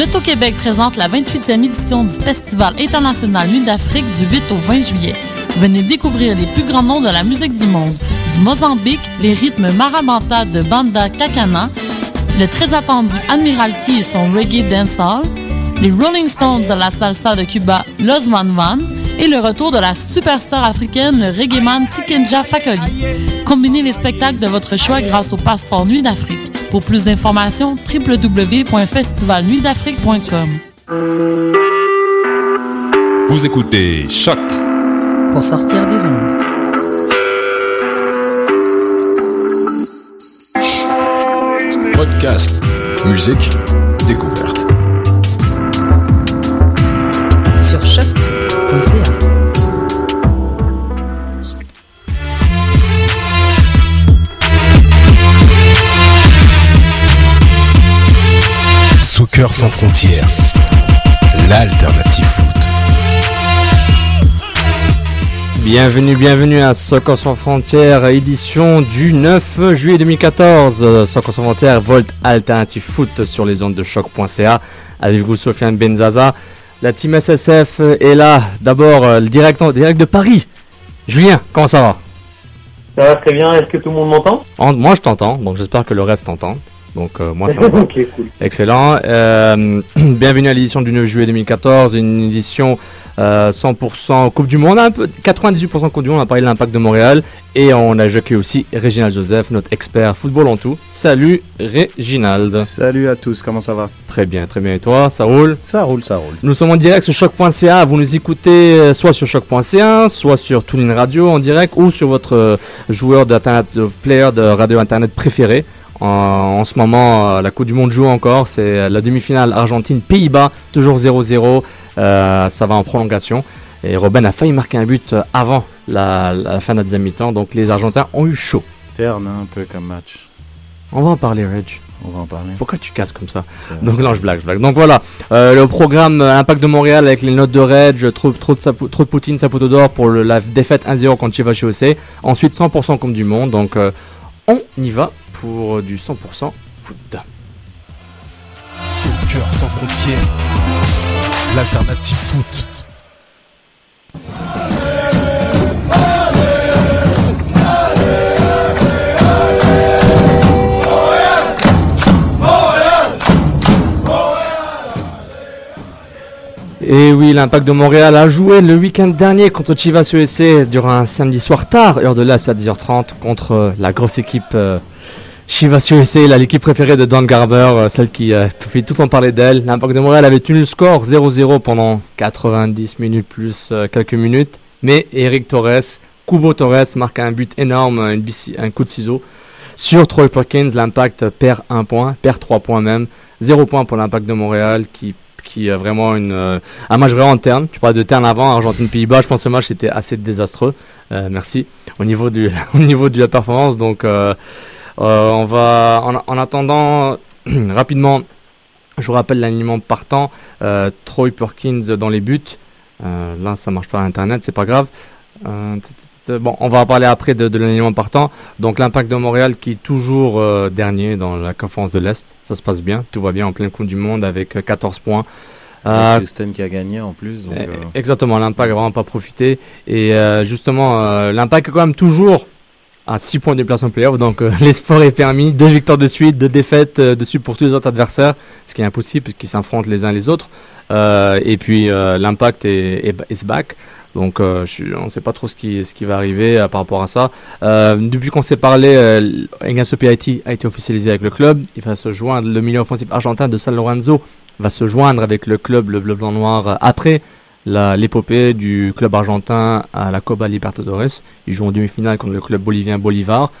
L'Auto-Québec présente la 28e édition du Festival international Nuit d'Afrique du 8 au 20 juillet. Venez découvrir les plus grands noms de la musique du monde. Du Mozambique, les rythmes marabanta de Banda Kakana, le très attendu Admiralty et son reggae dancehall, les Rolling Stones de la salsa de Cuba Los Van et le retour de la superstar africaine le reggaeman Tikenja Fakoli. Combinez les spectacles de votre choix grâce au passeport Nuit d'Afrique. Pour plus d'informations, www.festivalnuitdafrique.com. Vous écoutez Choc pour sortir des ondes. Podcast, musique, découverte. Sur choc.ca. Soccer sans frontières, l'alternative foot. Bienvenue, bienvenue à Soccer sans frontières, édition du 9 juillet 2014. Soccer sans frontières, Volt Alternative Foot sur les ondes de choc.ca. Avec vous, Sofiane Benzaza. La team SSF est là. D'abord, le direct, direct de Paris. Julien, comment ça va? Ça va très bien. Est-ce que tout le monde m'entend? Moi, je t'entends, donc j'espère que le reste t'entend. Donc euh, moi ça va. ok, cool. Excellent. Euh, bienvenue à l'édition du 9 juillet 2014, une édition euh, 100% Coupe du Monde, un peu 98% Coupe du Monde. On a parlé de l'impact de Montréal et on a joqué aussi Réginald Joseph, notre expert football en tout. Salut Réginald. Salut à tous, comment ça va? Très bien, très bien. Et toi, ça roule? Ça roule, ça roule. Nous sommes en direct sur choc.ca. Vous nous écoutez euh, soit sur choc.ca, soit sur TuneIn Radio en direct ou sur votre euh, joueur d'internet, de player de radio internet préféré. En, en, ce moment, euh, la Coupe du Monde joue encore. C'est la demi-finale Argentine-Pays-Bas, toujours 0-0. Euh, ça va en prolongation. Et Robin a failli marquer un but avant la, la fin de la deuxième mi-temps. Donc les Argentins ont eu chaud. Terne un peu comme match. On va en parler, Reg. On va en parler. Pourquoi tu casses comme ça Donc non, je blague, je blague. Donc voilà, euh, le programme Impact de Montréal avec les notes de Reg, trop, trop, de, sapo, trop de Poutine, Saputo d'or pour le, la défaite 1-0 contre Chivas OC. Ensuite 100% Coupe du Monde. Donc euh, on y va pour du 100% foot. Soccer sans frontières, l'alternative foot. Et oui, l'Impact de Montréal a joué le week-end dernier contre Chivas ESC durant un samedi soir tard, heure de c'est à 10h30, contre la grosse équipe euh, Chivas USA, l'équipe préférée de Don Garber, euh, celle qui euh, fait tout temps parler d'elle. L'Impact de Montréal avait tenu le score 0-0 pendant 90 minutes plus euh, quelques minutes. Mais Eric Torres, Kubo Torres marque un but énorme, un coup de ciseau. Sur Troy Perkins, l'Impact perd un point, perd trois points même. Zéro point pour l'Impact de Montréal qui qui a vraiment une, un match vraiment terne. Tu parles de terne avant, Argentine-Pays-Bas. Je pense que ce match était assez désastreux. Merci. Au niveau, du, au niveau de la performance. Donc, on va, en, en attendant, rapidement, je vous rappelle l'alignement partant. Troy Perkins dans les buts. Euh, là, ça marche pas à Internet, c'est pas grave. Euh, bon, on va en parler après de, de l'alignement partant. Donc, l'impact de Montréal qui est toujours euh, dernier dans la conférence de l'Est. Ça se passe bien, tout va bien en pleine Coupe du Monde avec euh, 14 points. Euh, Houston qui a gagné en plus. Donc, eh, euh, Exactement, l'impact n'a vraiment pas profité. Et euh, justement, euh, l'impact est quand même toujours à 6 points de déplacement playoff. Donc euh, l'espoir est permis. Deux victoires de suite, deux défaites euh, dessus pour tous les autres adversaires. Ce qui est impossible puisqu'ils s'affrontent les uns les autres. Euh, et puis euh, l'impact est, back. Donc euh, on ne sait pas trop ce qui, va arriver par rapport à ça. Depuis qu'on s'est parlé, euh, Piatti a été officialisé avec le club. Il va se joindre, le milieu offensif argentin de San Lorenzo va se joindre avec le club, le bleu blanc noir, euh, après l'épopée du club argentin à la Copa Libertadores. Ils jouent en demi-finale contre le club bolivien Bolivar.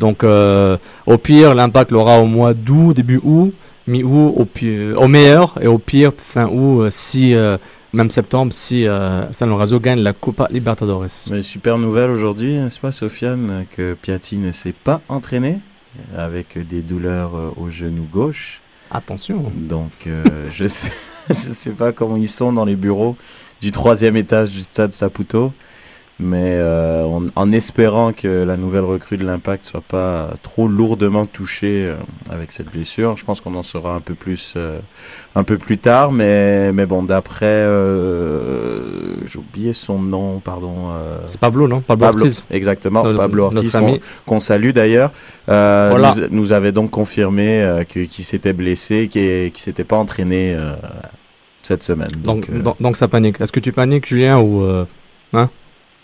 Donc, euh, au pire, l'impact l'aura au mois d'août, début août, mi-août, au, pi- au meilleur, et au pire, fin août, euh, si, euh, même septembre, si euh, San Lorenzo gagne la Copa Libertadores. Mais super nouvelle aujourd'hui, n'est-ce pas, Sofiane, que Piatti ne s'est pas entraîné avec des douleurs euh, au genou gauche. Attention. Donc, euh, je sais, je sais pas comment ils sont dans les bureaux du troisième étage du stade Saputo, mais euh, en, en espérant que la nouvelle recrue de l'Impact soit pas trop lourdement touchée euh, avec cette blessure. Je pense qu'on en saura un peu plus euh, un peu plus tard, mais mais bon, d'après euh, j'ai oublié son nom, pardon. euh, C'est Pablo, non? Pablo Ortiz. exactement, Notre- Pablo Ortiz, qu'on salue d'ailleurs, euh, Voilà. nous, nous avait donc confirmé euh, qu'il s'était blessé, qu'il qu'il s'était pas entraîné euh, cette semaine. Donc, Donc, euh, donc, donc ça panique. Est-ce que tu paniques, Julien, ou... euh, hein?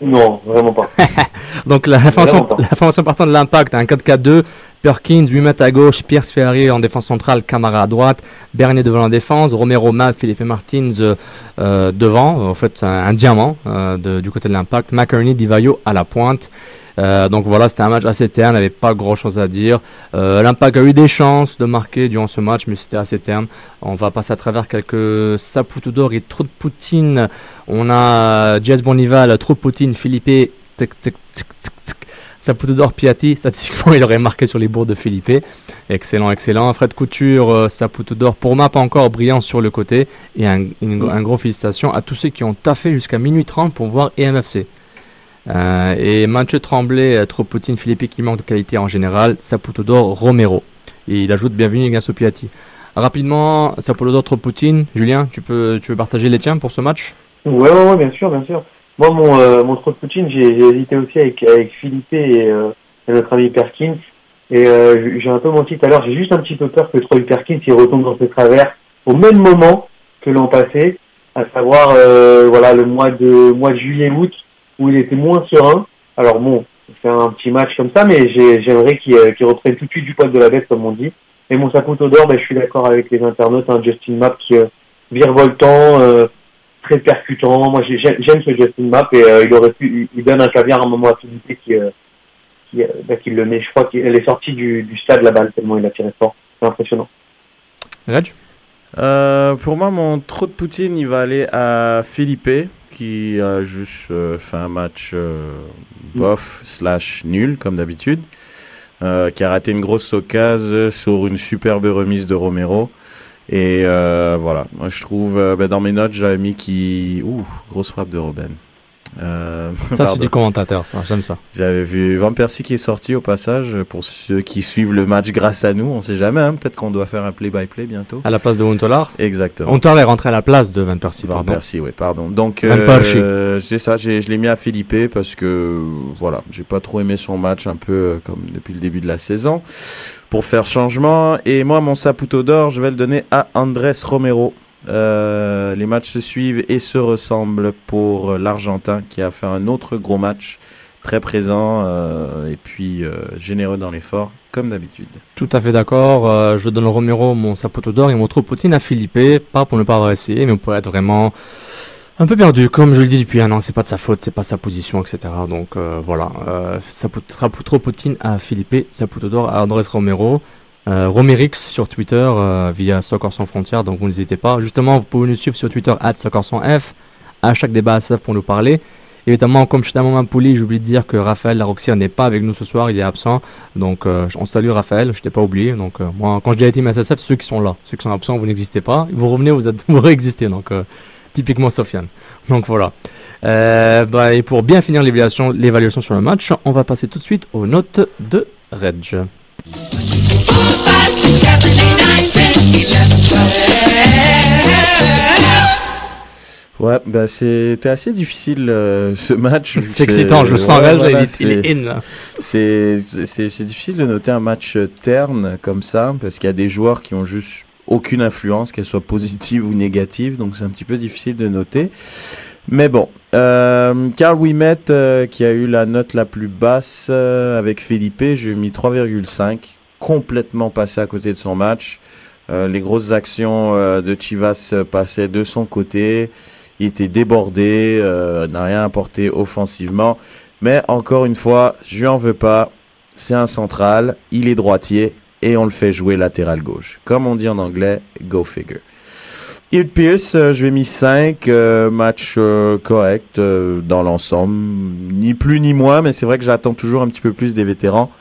Non, vraiment pas. Donc la formation, la formation partant de l'impact, un 4-4-2, Perkins, 8 mètres à gauche, Pierre Ferrier en défense centrale, Camara à droite, Bernier devant la défense, Romero Mav, Philippe Martins euh, euh, devant, en fait un, un diamant euh, du côté de l'impact, McCarney, Divayo à la pointe. Donc voilà, c'était un match assez terne, il n'y avait pas grand chose à dire. L'impact a eu des chances de marquer durant ce match, mais c'était assez terne. On va passer à travers quelques Saputo d'or et trop de Poutine. On a Jazz Bonival, trop de Poutine, Philippe, tic. Saputo d'or Piatti, statistiquement il aurait marqué sur les bourds de Philippe. Excellent, excellent. Fred Couture, euh, Saputo d'or, pour ma pas encore brillant sur le côté. Et un, une- un gros félicitation à tous ceux qui ont taffé jusqu'à minuit 30 pour voir EMFC. Euh, et Mathieu Tremblay, Tropoutine, Philippe qui manque de qualité en général, Saputo d'or, Romero. Et il ajoute bienvenue Ignacio Piatti. Rapidement, Saputo d'or, Tropoutine, Julien, tu peux, tu veux partager les tiens pour ce match? Ouais, ouais, ouais, bien sûr, bien sûr. Moi, mon, euh, mon Poutine, j'ai hésité aussi avec, avec Philippe et, euh, et notre ami Perkins. Et euh, j'ai un peu menti tout à l'heure, j'ai juste un petit peu peur que Troy Perkins il retombe dans ses travers au même moment que l'an passé, à savoir euh, voilà le mois de mois de juillet-août où il était moins serein. Alors bon, c'est un petit match comme ça, mais j'ai- j'aimerais qu'il euh, qu'il reprenne tout de suite du poids de la bête comme on dit. Et mon Saputo d'or, ben, je suis d'accord avec les internautes, hein, Justin Mapp qui euh, virevoltant, très percutant. Moi, j'ai- j'aime ce Justin Mapp et euh, il aurait pu, il donne un caviar à un moment à Philippe qui, euh, qui, euh, bah, qui le met. Je crois qu'elle est sortie du, du stade la balle tellement il a tiré fort. C'est impressionnant. Euh, pour moi, mon trop de Poutine, il va aller à Philippe, qui a juste euh, fait un match euh, bof slash nul, comme d'habitude, euh, qui a raté une grosse occasion sur une superbe remise de Romero. Et euh, voilà, moi je trouve, euh, bah, dans mes notes, j'avais mis qui... Ouh, grosse frappe de Robben. Euh, Ça, c'est du commentateur, ça, j'aime ça. J'avais vu Van Persie qui est sorti au passage, pour ceux qui suivent le match grâce à nous, on sait jamais, hein, peut-être qu'on doit faire un play-by-play bientôt. À la place de Huntelaar Exactement. Huntelaar est rentré à la place de Van Persie, Van. Persie, oui, pardon. Donc, Van Persie. euh, c'est ça, j'ai- je l'ai mis à Philippe parce que, voilà, j'ai pas trop aimé son match, un peu comme depuis le début de la saison, pour faire changement. Et moi, mon Saputo d'or, je vais le donner à Andrés Romero. Euh, les matchs se suivent et se ressemblent pour l'Argentin qui a fait un autre gros match, très présent euh, et puis euh, généreux dans l'effort, comme d'habitude. Tout à fait d'accord. je donne Romero mon Saputo d'or et mon Tropoutine à Philippe. Pas pour ne pas avoir essayé, mais pour être vraiment un peu perdu. Comme je le dis depuis un an, c'est pas de sa faute, c'est pas sa position, etc. Donc euh, voilà. Euh, Saputo, Tropoutine à Philippe, Saputo d'or à Andrés Romero. Euh, Romerix sur Twitter euh, via Soccer sans frontières, donc vous n'hésitez pas. Justement, vous pouvez nous suivre sur Twitter Soccer sans F. À chaque débat SF pour nous parler. Évidemment, comme je suis à Mampouli, j'ai oublié de dire que Raphaël Laroxière n'est pas avec nous ce soir, il est absent. Donc, euh, on salue Raphaël, je t'ai pas oublié. Donc, euh, moi, quand je dis à Team SSF, ceux qui sont là, ceux qui sont absents, vous n'existez pas. Vous revenez, vous, êtes, vous réexistez. Donc, euh, typiquement Sofiane. Donc voilà. Euh, bah, et pour bien finir l'évaluation, l'évaluation sur le match, on va passer tout de suite aux notes de Reg. Ouais, bah c'était assez difficile euh, ce match. C'est excitant, je le sens, Ouais, il est- c'est- il est in, c'est difficile de noter un match terne comme ça, parce qu'il y a des joueurs qui ont juste aucune influence, qu'elle soit positive ou négative, donc c'est un petit peu difficile de noter. Mais bon, euh, Carl Wimet, euh, qui a eu la note la plus basse euh, avec Felipe, j'ai mis 3,5, complètement passé à côté de son match. Euh, les grosses actions de Chivas passaient de son côté. Il était débordé, n'a rien apporté offensivement. Mais encore une fois, je lui en veux pas. C'est un central, il est droitier et on le fait jouer latéral gauche. Comme on dit en anglais, go figure. Hill Pierce, euh, je ai mis 5, match euh, correct euh, dans l'ensemble, ni plus ni moins, mais c'est vrai que j'attends toujours un petit peu plus des vétérans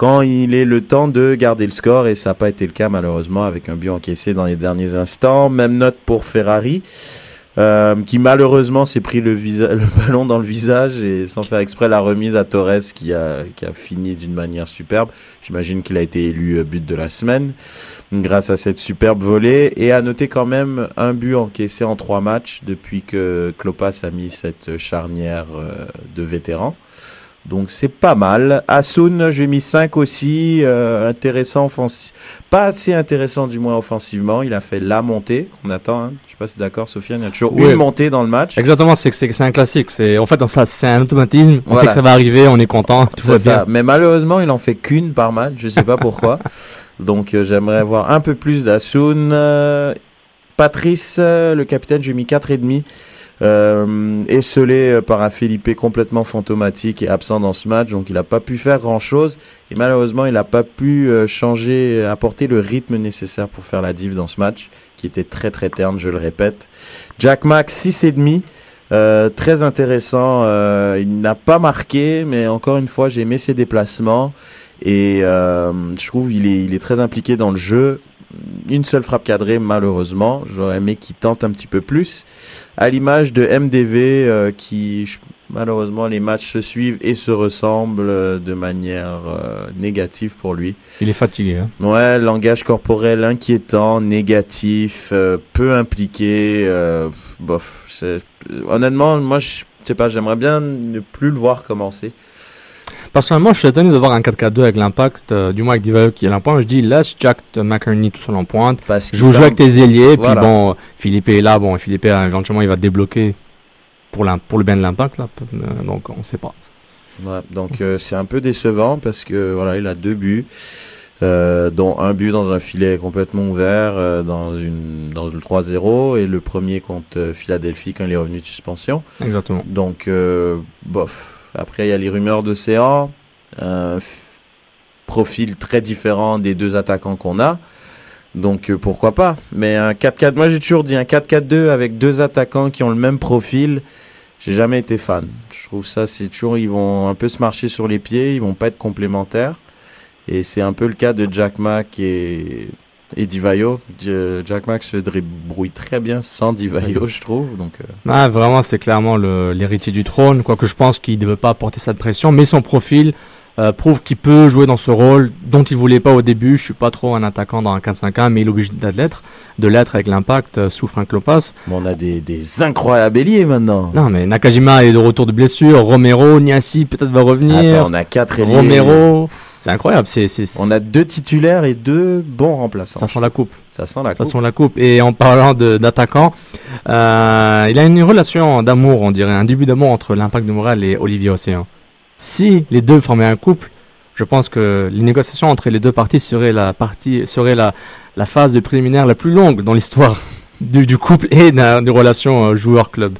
quand il est le temps de garder le score et ça n'a pas été le cas malheureusement avec un but encaissé dans les derniers instants. Même note pour Ferrari. Euh, qui malheureusement s'est pris le, le ballon dans le visage et sans faire exprès la remise à Torres qui a, qui a fini d'une manière superbe. J'imagine qu'il a été élu euh, but de la semaine grâce à cette superbe volée et à noter quand même un but encaissé en trois matchs depuis que Klopas a mis cette charnière euh, de vétérans. Donc c'est pas mal. Asun, j'ai mis 5 aussi. euh, intéressant offensif. Pas assez intéressant du moins offensivement. Il a fait la montée qu'on attend. hein. Je sais pas si d'accord, Sofiane. Il y a toujours une montée dans le match. Exactement, c'est c'est un classique. C'est en fait c'est un automatisme. On Voilà. sait que ça va arriver, on est content, tout va ça. bien. Mais malheureusement, il en fait qu'une par match. Je sais pas pourquoi. Donc euh, j'aimerais voir un peu plus d'Asun. Euh, Patrice, euh, le capitaine, j'ai mis 4,5. Euh, esselé par un Felipe complètement fantomatique et absent dans ce match, donc il n'a pas pu faire grand chose et malheureusement il n'a pas pu euh, changer, apporter le rythme nécessaire pour faire la div dans ce match qui était très très terne, je le répète. Jack Mack 6,5. Euh, très intéressant. euh, il n'a pas marqué, mais encore une fois, j'ai aimé ses déplacements. Et euh, je trouve il est, il est très impliqué dans le jeu. Une seule frappe cadrée, malheureusement. J'aurais aimé qu'il tente un petit peu plus. À l'image de MDV, euh, qui malheureusement les matchs se suivent et se ressemblent euh, de manière euh, négative pour lui. Il est fatigué. hein. Ouais, langage corporel inquiétant, négatif, peu impliqué. bof, honnêtement, moi, je sais pas, j'aimerais bien ne plus le voir commencer. Personnellement, je suis étonné de voir un 4-4-2 avec l'impact, euh, du moins avec Divayo qui est en pointe. Je dis, laisse Jack McCartney tout seul en pointe. Parce Joue, joue avec tes ailiers. Voilà. Puis bon, Philippe est là. Bon, Philippe, euh, éventuellement, il va débloquer pour, pour le bien de l'impact. là. Euh, donc, on sait pas. Ouais, donc euh, c'est un peu décevant parce que voilà, il a deux buts, euh, dont un but dans un filet complètement ouvert euh, dans une dans le 3-0 et le premier contre euh, Philadelphie quand il est revenu de suspension. Exactement. Donc bof. Après il y a les rumeurs d'Océan, f- profil très différent des deux attaquants qu'on a. Donc euh, pourquoi pas? Mais un 4-4, moi j'ai toujours dit un 4-4-2 avec deux attaquants qui ont le même profil. J'ai jamais été fan. Je trouve ça, c'est toujours, ils vont un peu se marcher sur les pieds, ils vont pas être complémentaires. Et c'est un peu le cas de Jack Mack et, et Divayo. J- Jack Mack se débrouille très bien sans Divayo, je trouve. Donc, euh, Ah, vraiment, c'est clairement l'héritier du trône. Quoique je pense qu'il ne veut pas porter cette pression, mais son profil euh, prouve qu'il peut jouer dans ce rôle dont il voulait pas au début. Je suis pas trop un attaquant dans un 4-5-1, mais il est obligé de l'être, de l'être avec l'impact euh, sous Frank mais on a des, des incroyables ailiers maintenant. Non, mais Nakajima est de retour de blessure. Romero, Niassi peut-être va revenir. Attends, on a quatre ailiers. Romero, c'est incroyable. C'est, c'est, On a deux titulaires et deux bons remplaçants. ça sent la coupe. Ça sent la Ça sent la coupe. Et en parlant de- d'attaquant, euh, il a une relation d'amour, on dirait, un début d'amour entre l'Impact de Montréal et Olivier Océan. Si les deux formaient un couple, je pense que les négociations entre les deux parties seraient la partie, serait la, la phase de préliminaire la plus longue dans l'histoire du, couple et de, de relation euh, joueur-club.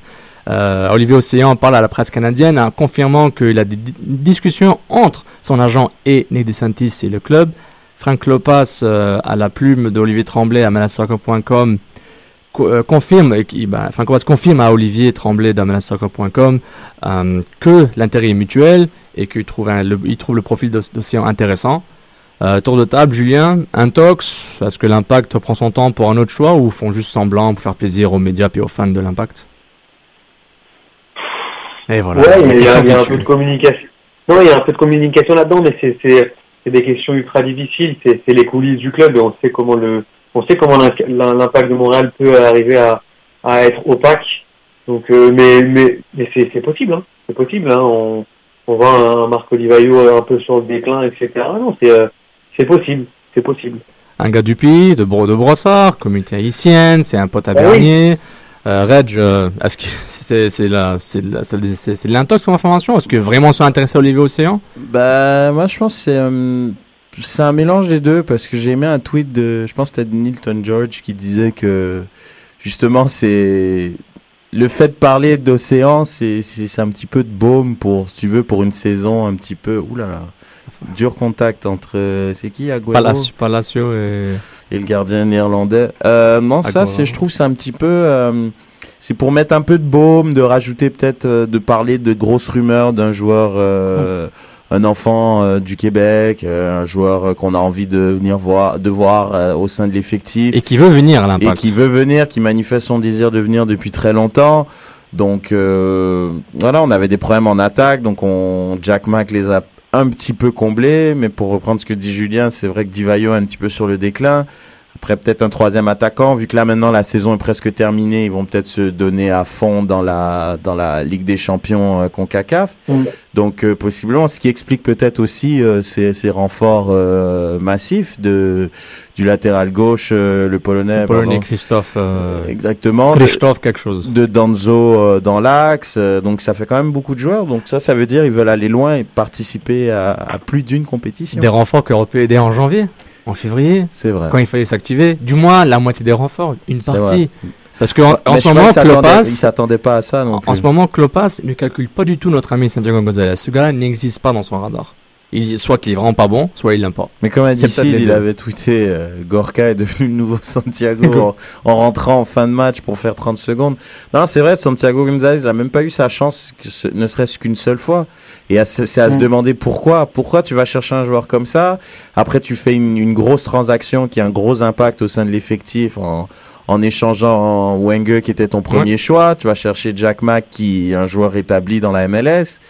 Euh, Olivier Océan parle à la presse canadienne en confirmant qu'il a des di- discussions entre son agent et Nick DeSantis et le club. Frank Lopas, euh, à la plume d'Olivier Tremblay à malasoccer.com, co- euh, confirme, qui- ben, confirme à Olivier Tremblay de malasoccer.com euh, que l'intérêt est mutuel et qu'il trouve, un- le, il trouve le profil d'Oc- d'Océan intéressant. Euh, tour de table, Julien, Intox, est-ce que l'impact prend son temps pour un autre choix ou font juste semblant pour faire plaisir aux médias et aux fans de l'impact? Et voilà. Ouais, il y, a, il y a un peu de communication. Non, il y a un peu de communication là-dedans, mais c'est c'est des questions ultra difficiles. C'est les coulisses du club et on sait comment le on sait comment l'impact de Montréal peut arriver à, à être opaque. Donc, euh, mais mais mais c'est possible, hein. C'est possible. Hein. On on voit un Marc Olivaio un peu sur le déclin, etc. Non, c'est euh, c'est possible, c'est possible. Un gars du pays, de, Bro de Brossard, communauté haïtienne, c'est un pote à ah Bernier. Euh, Reg, euh, est-ce que c'est de l'intox comme information? Est-ce que vraiment sont intéressés à Olivier Océan Bah moi je pense que c'est euh, c'est un mélange des deux parce que j'ai aimé un tweet de je pense que c'était de Nilton George qui disait que justement c'est le fait de parler d'océan c'est c'est un petit peu de baume pour si tu veux pour une saison un petit peu oulala dur contact entre c'est qui Agüero Palacio, Palacio et et le gardien néerlandais. Euh, non, ça, c'est, je trouve, c'est un petit peu, euh, c'est pour mettre un peu de baume, de rajouter peut-être, euh, de parler de grosses rumeurs d'un joueur, un enfant euh, du Québec, un joueur qu'on a envie de venir voir, de voir au sein de l'effectif. Et qui veut venir à l'impact. Et qui veut venir, qui manifeste son désir de venir depuis très longtemps. Donc voilà, on avait des problèmes en attaque, donc on Jack Mack les a un petit peu comblé, mais pour reprendre ce que dit Julien, c'est vrai que Divayo est un petit peu sur le déclin. Après, peut-être un troisième attaquant, vu que là maintenant la saison est presque terminée, ils vont peut-être se donner à fond dans la dans la Ligue des Champions euh, Concacaf. Mm. Donc euh, possiblement, ce qui explique peut-être aussi euh, ces, ces, renforts euh, massifs de du latéral gauche, le polonais. Le polonais Christophe. exactement. Christophe quelque chose. De Danzo dans l'axe. donc ça fait quand même beaucoup de joueurs. Donc ça, ça veut dire ils veulent aller loin et participer à, à plus d'une compétition. Des renforts qui auraient pu aider en janvier? En février. C'est vrai. Quand il fallait s'activer, du moins la moitié des renforts, une partie. Parce qu'en en, ce moment, Klopas. Il s'attendait pas à ça non en, en ce moment, ne calcule pas du tout notre ami Santiago Gonzalez. Ce gars-là n'existe pas dans son radar. Il, soit qu'il est vraiment pas bon, soit il l'aime pas. Mais comme a dit il avait tweeté euh, Gorka est devenu le nouveau Santiago en, rentrant en fin de match pour faire 30 secondes. Non, c'est vrai, Santiago Gonzalez n'a même pas eu sa chance, ne serait-ce qu'une seule fois. Et c'est à se demander pourquoi. Pourquoi tu vas chercher un joueur comme ça? Après, tu fais une, une grosse transaction qui a un gros impact au sein de l'effectif en, en échangeant Wenger qui était ton premier choix. Tu vas chercher Jack Mack qui est un joueur établi dans la MLS.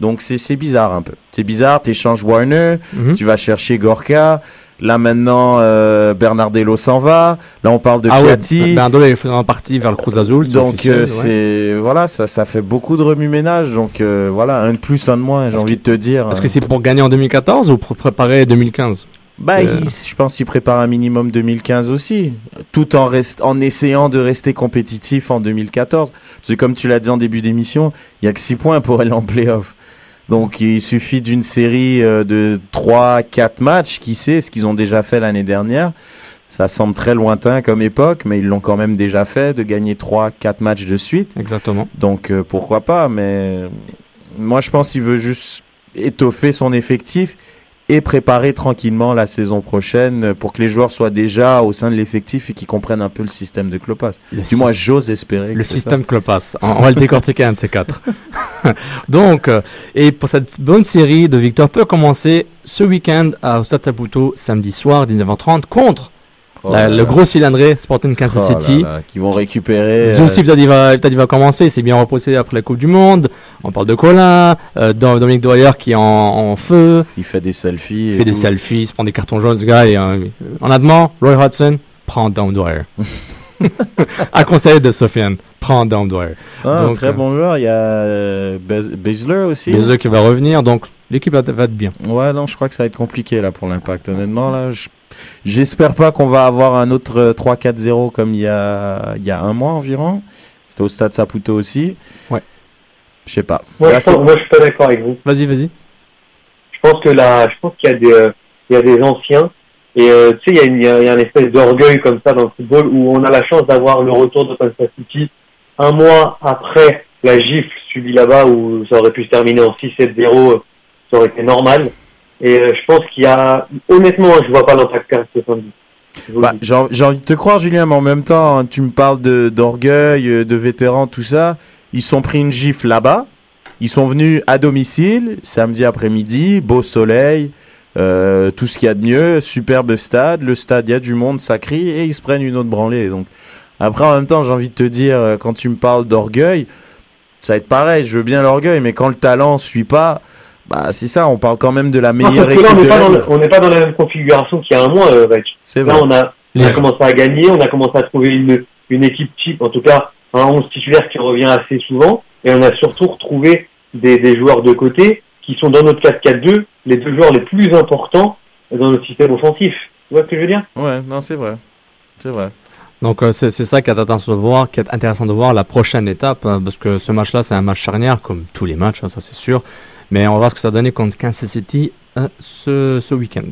Donc c'est bizarre un peu. C'est bizarre, tu échanges Warner, mhm. tu vas chercher Gorka. Là maintenant, euh, Bernardello s'en va. Là on parle de ah Piatti. Ouais, Bernardello est en partie vers le Cruz Azul. Donc euh, c'est voilà, ça, ça fait beaucoup de remue-ménage. Donc euh, voilà, un de plus, un de moins. J'ai envie de te dire. Est-ce que c'est pour gagner en 2014 ou pour préparer 2015 bah, je pense qu'il prépare un minimum 2015 aussi, tout en, rest, en essayant de rester compétitif en 2014. Parce que comme tu l'as dit en début d'émission, il y a que 6 points pour aller en playoff. Donc il suffit d'une série euh, de 3 4 matchs, qui sait ce qu'ils ont déjà fait l'année dernière? Ça semble très lointain comme époque, mais ils l'ont quand même déjà fait de gagner 3 4 matchs de suite. Exactement. Donc euh, pourquoi pas? Mais moi je pense qu'il veut juste étoffer son effectif et préparer tranquillement la saison prochaine pour que les joueurs soient déjà au sein de l'effectif et qu'ils comprennent un peu le système de Klopas. du moins, j'ose espérer. Le système Klopas. On, va le décortiquer un de ces quatre. Donc, euh, et pour cette bonne série de Victor peut commencer ce week-end à Saputo, samedi soir, 19h30, contre Oh le gros cylindré Sporting Kansas oh City. qui vont récupérer. Zoussi, peut-être il va, peut va commencer. C'est bien reposé après la Coupe du Monde. On parle de Colin. Euh, Dominique Doyer qui est en, feu. Il fait des selfies. Il fait des selfies. Il se prend des cartons jaunes, ce gars. Et, euh, en allemand, Roy Hudson prend Dom Dwyer. à conseil de Sofiane, prend Dom Dwyer. Ah, très euh, bon joueur. Il y a euh, Bezler aussi. Bezler qui va revenir. Donc l'équipe va, être bien. Ouais, non, je crois que ça va être compliqué là pour l'impact. Honnêtement, là, je J'espère pas qu'on va avoir un autre 3-4-0 euh, comme il y a, il y a un mois environ. C'était au stade Saputo aussi. Ouais. Je sais pas. Moi, je, pense, moi, je suis pas d'accord avec vous. Vas-y, vas-y. Je pense que là, je pense qu'il y a des, euh, il y a des anciens. Et euh, tu sais, il y, a, il y a un espèce d'orgueil comme ça dans le football où on a la chance d'avoir le retour de Kansas City un mois après la gifle subie là-bas où ça aurait pu se terminer en 6-7-0, ça aurait été normal. Et euh, je pense qu'il y a, honnêtement, je vois pas l'impact à 70. Bah, j'ai envie de te croire, Julien, mais en même temps, tu me parles de d'orgueil, euh, de vétérans, tout ça. Ils sont pris une gifle là-bas. Ils sont venus à domicile, samedi après-midi, beau soleil. euh, tout ce qu'il y a de mieux, superbe stade, le stade, il y a du monde, ça crie, et ils se prennent une autre branlée. Donc, après, en même temps, j'ai envie de te dire, quand tu me parles d'orgueil, ça va être pareil, je veux bien l'orgueil, mais quand le talent suit pas, bah c'est ça, on parle quand même de la meilleure là, équipe on n'est pas, la dans pas la même configuration qu'il y a un mois, euh. C'est Là, vrai. on a, on a commencé à gagner, on a commencé à trouver une, une équipe type, en tout cas un 11 titulaire qui revient assez souvent, et on a surtout retrouvé des, des joueurs de côté qui sont dans notre 4-4-2, les deux joueurs les plus importants dans notre système offensif. Tu vois ce que je veux dire? Ouais, non, c'est vrai. C'est vrai. Donc euh, c'est c'est ça qui est intéressant de voir, qui est intéressant de voir la prochaine étape, hein, parce que ce match-là c'est un match charnière comme tous les matchs, hein, ça c'est sûr. Mais on va voir ce que ça donner contre Kansas City euh, ce, ce week-end.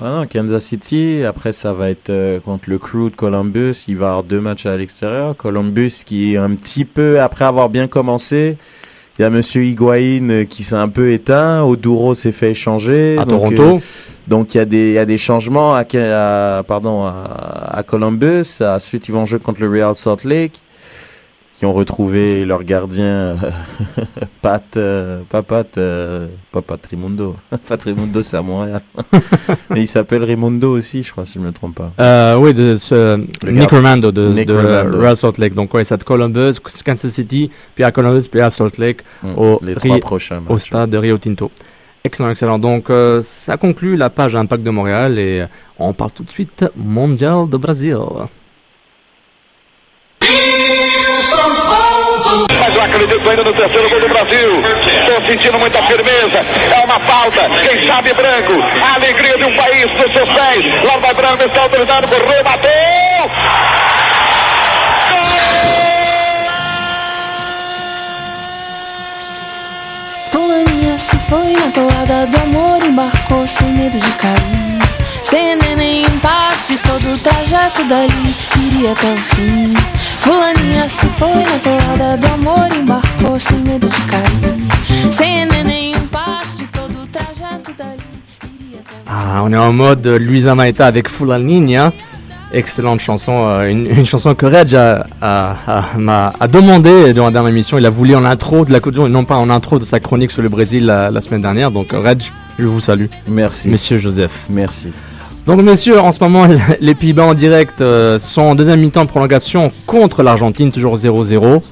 Ah non, Kansas City, après ça va être euh, contre le crew de Columbus, il va y avoir deux matchs à l'extérieur. Columbus qui est un petit peu, après avoir bien commencé, il y a Monsieur Higuain euh, qui s'est un peu éteint, Oduro s'est fait échanger. À donc, Toronto. euh, donc il y, a des- il y a des changements à, à- pardon, à, à Columbus. Ensuite ils vont jouer contre le Real Salt Lake qui ont retrouvé leur gardien euh, Pat, euh, pas Pat, euh, pas Pat c'est à Montréal. Mais il s'appelle Raimundo aussi, je crois, si je ne me trompe pas. Euh, oui, de ce Nick Romando de, Nick de Rimando. Real Salt Lake. Donc ouais, c'est de Columbus, Kansas City, puis à Columbus, puis à Salt Lake, Mm, au, les prochains au stade de Rio Tinto. Excellent, excellent. Donc euh, ça conclut la page Impact de Montréal et euh, on part tout de suite Mondial de Brasil. Mas eu acredito ainda no terceiro gol do Brasil. Estou sentindo muita firmeza. É uma falta. Quem sabe branco. A alegria de um país nos seus pés. Lá vai branco, está autorizado por rebateu. Fulaninha se foi na toada do amor, embarcou sem medo de cair. Sem nem empate, todo o trajeto dali iria até o fim. Fulaninha se foi na toada do amor, embarcou sem medo de cair. Sem nem empate, todo o trajeto dali iria até o fim. Ah, on est en mode Luisa Maeta avec Fulanina. Excellente chanson, euh, une, une chanson que Reg a, a- a- m'a a demandé durant la dernière émission. Il a voulu en intro de la Côte d'Ivoire, non pas en intro de sa chronique sur le Brésil la, la semaine dernière. Donc Reg, je vous salue. Merci. Monsieur Joseph. Merci. Donc messieurs, en ce moment, les Pays-Bas en direct euh, sont en deuxième mi-temps de prolongation contre l'Argentine, toujours 0-0.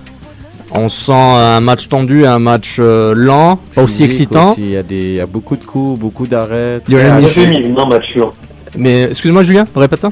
On sent un match tendu, un match euh, lent, pas aussi excitant. Il y, a des- il y a beaucoup de coups, beaucoup d'arrêts. Lionel très Messi. actifs. Euphémisme, non, match sûr. Mais excuse-moi Julien, répète ça.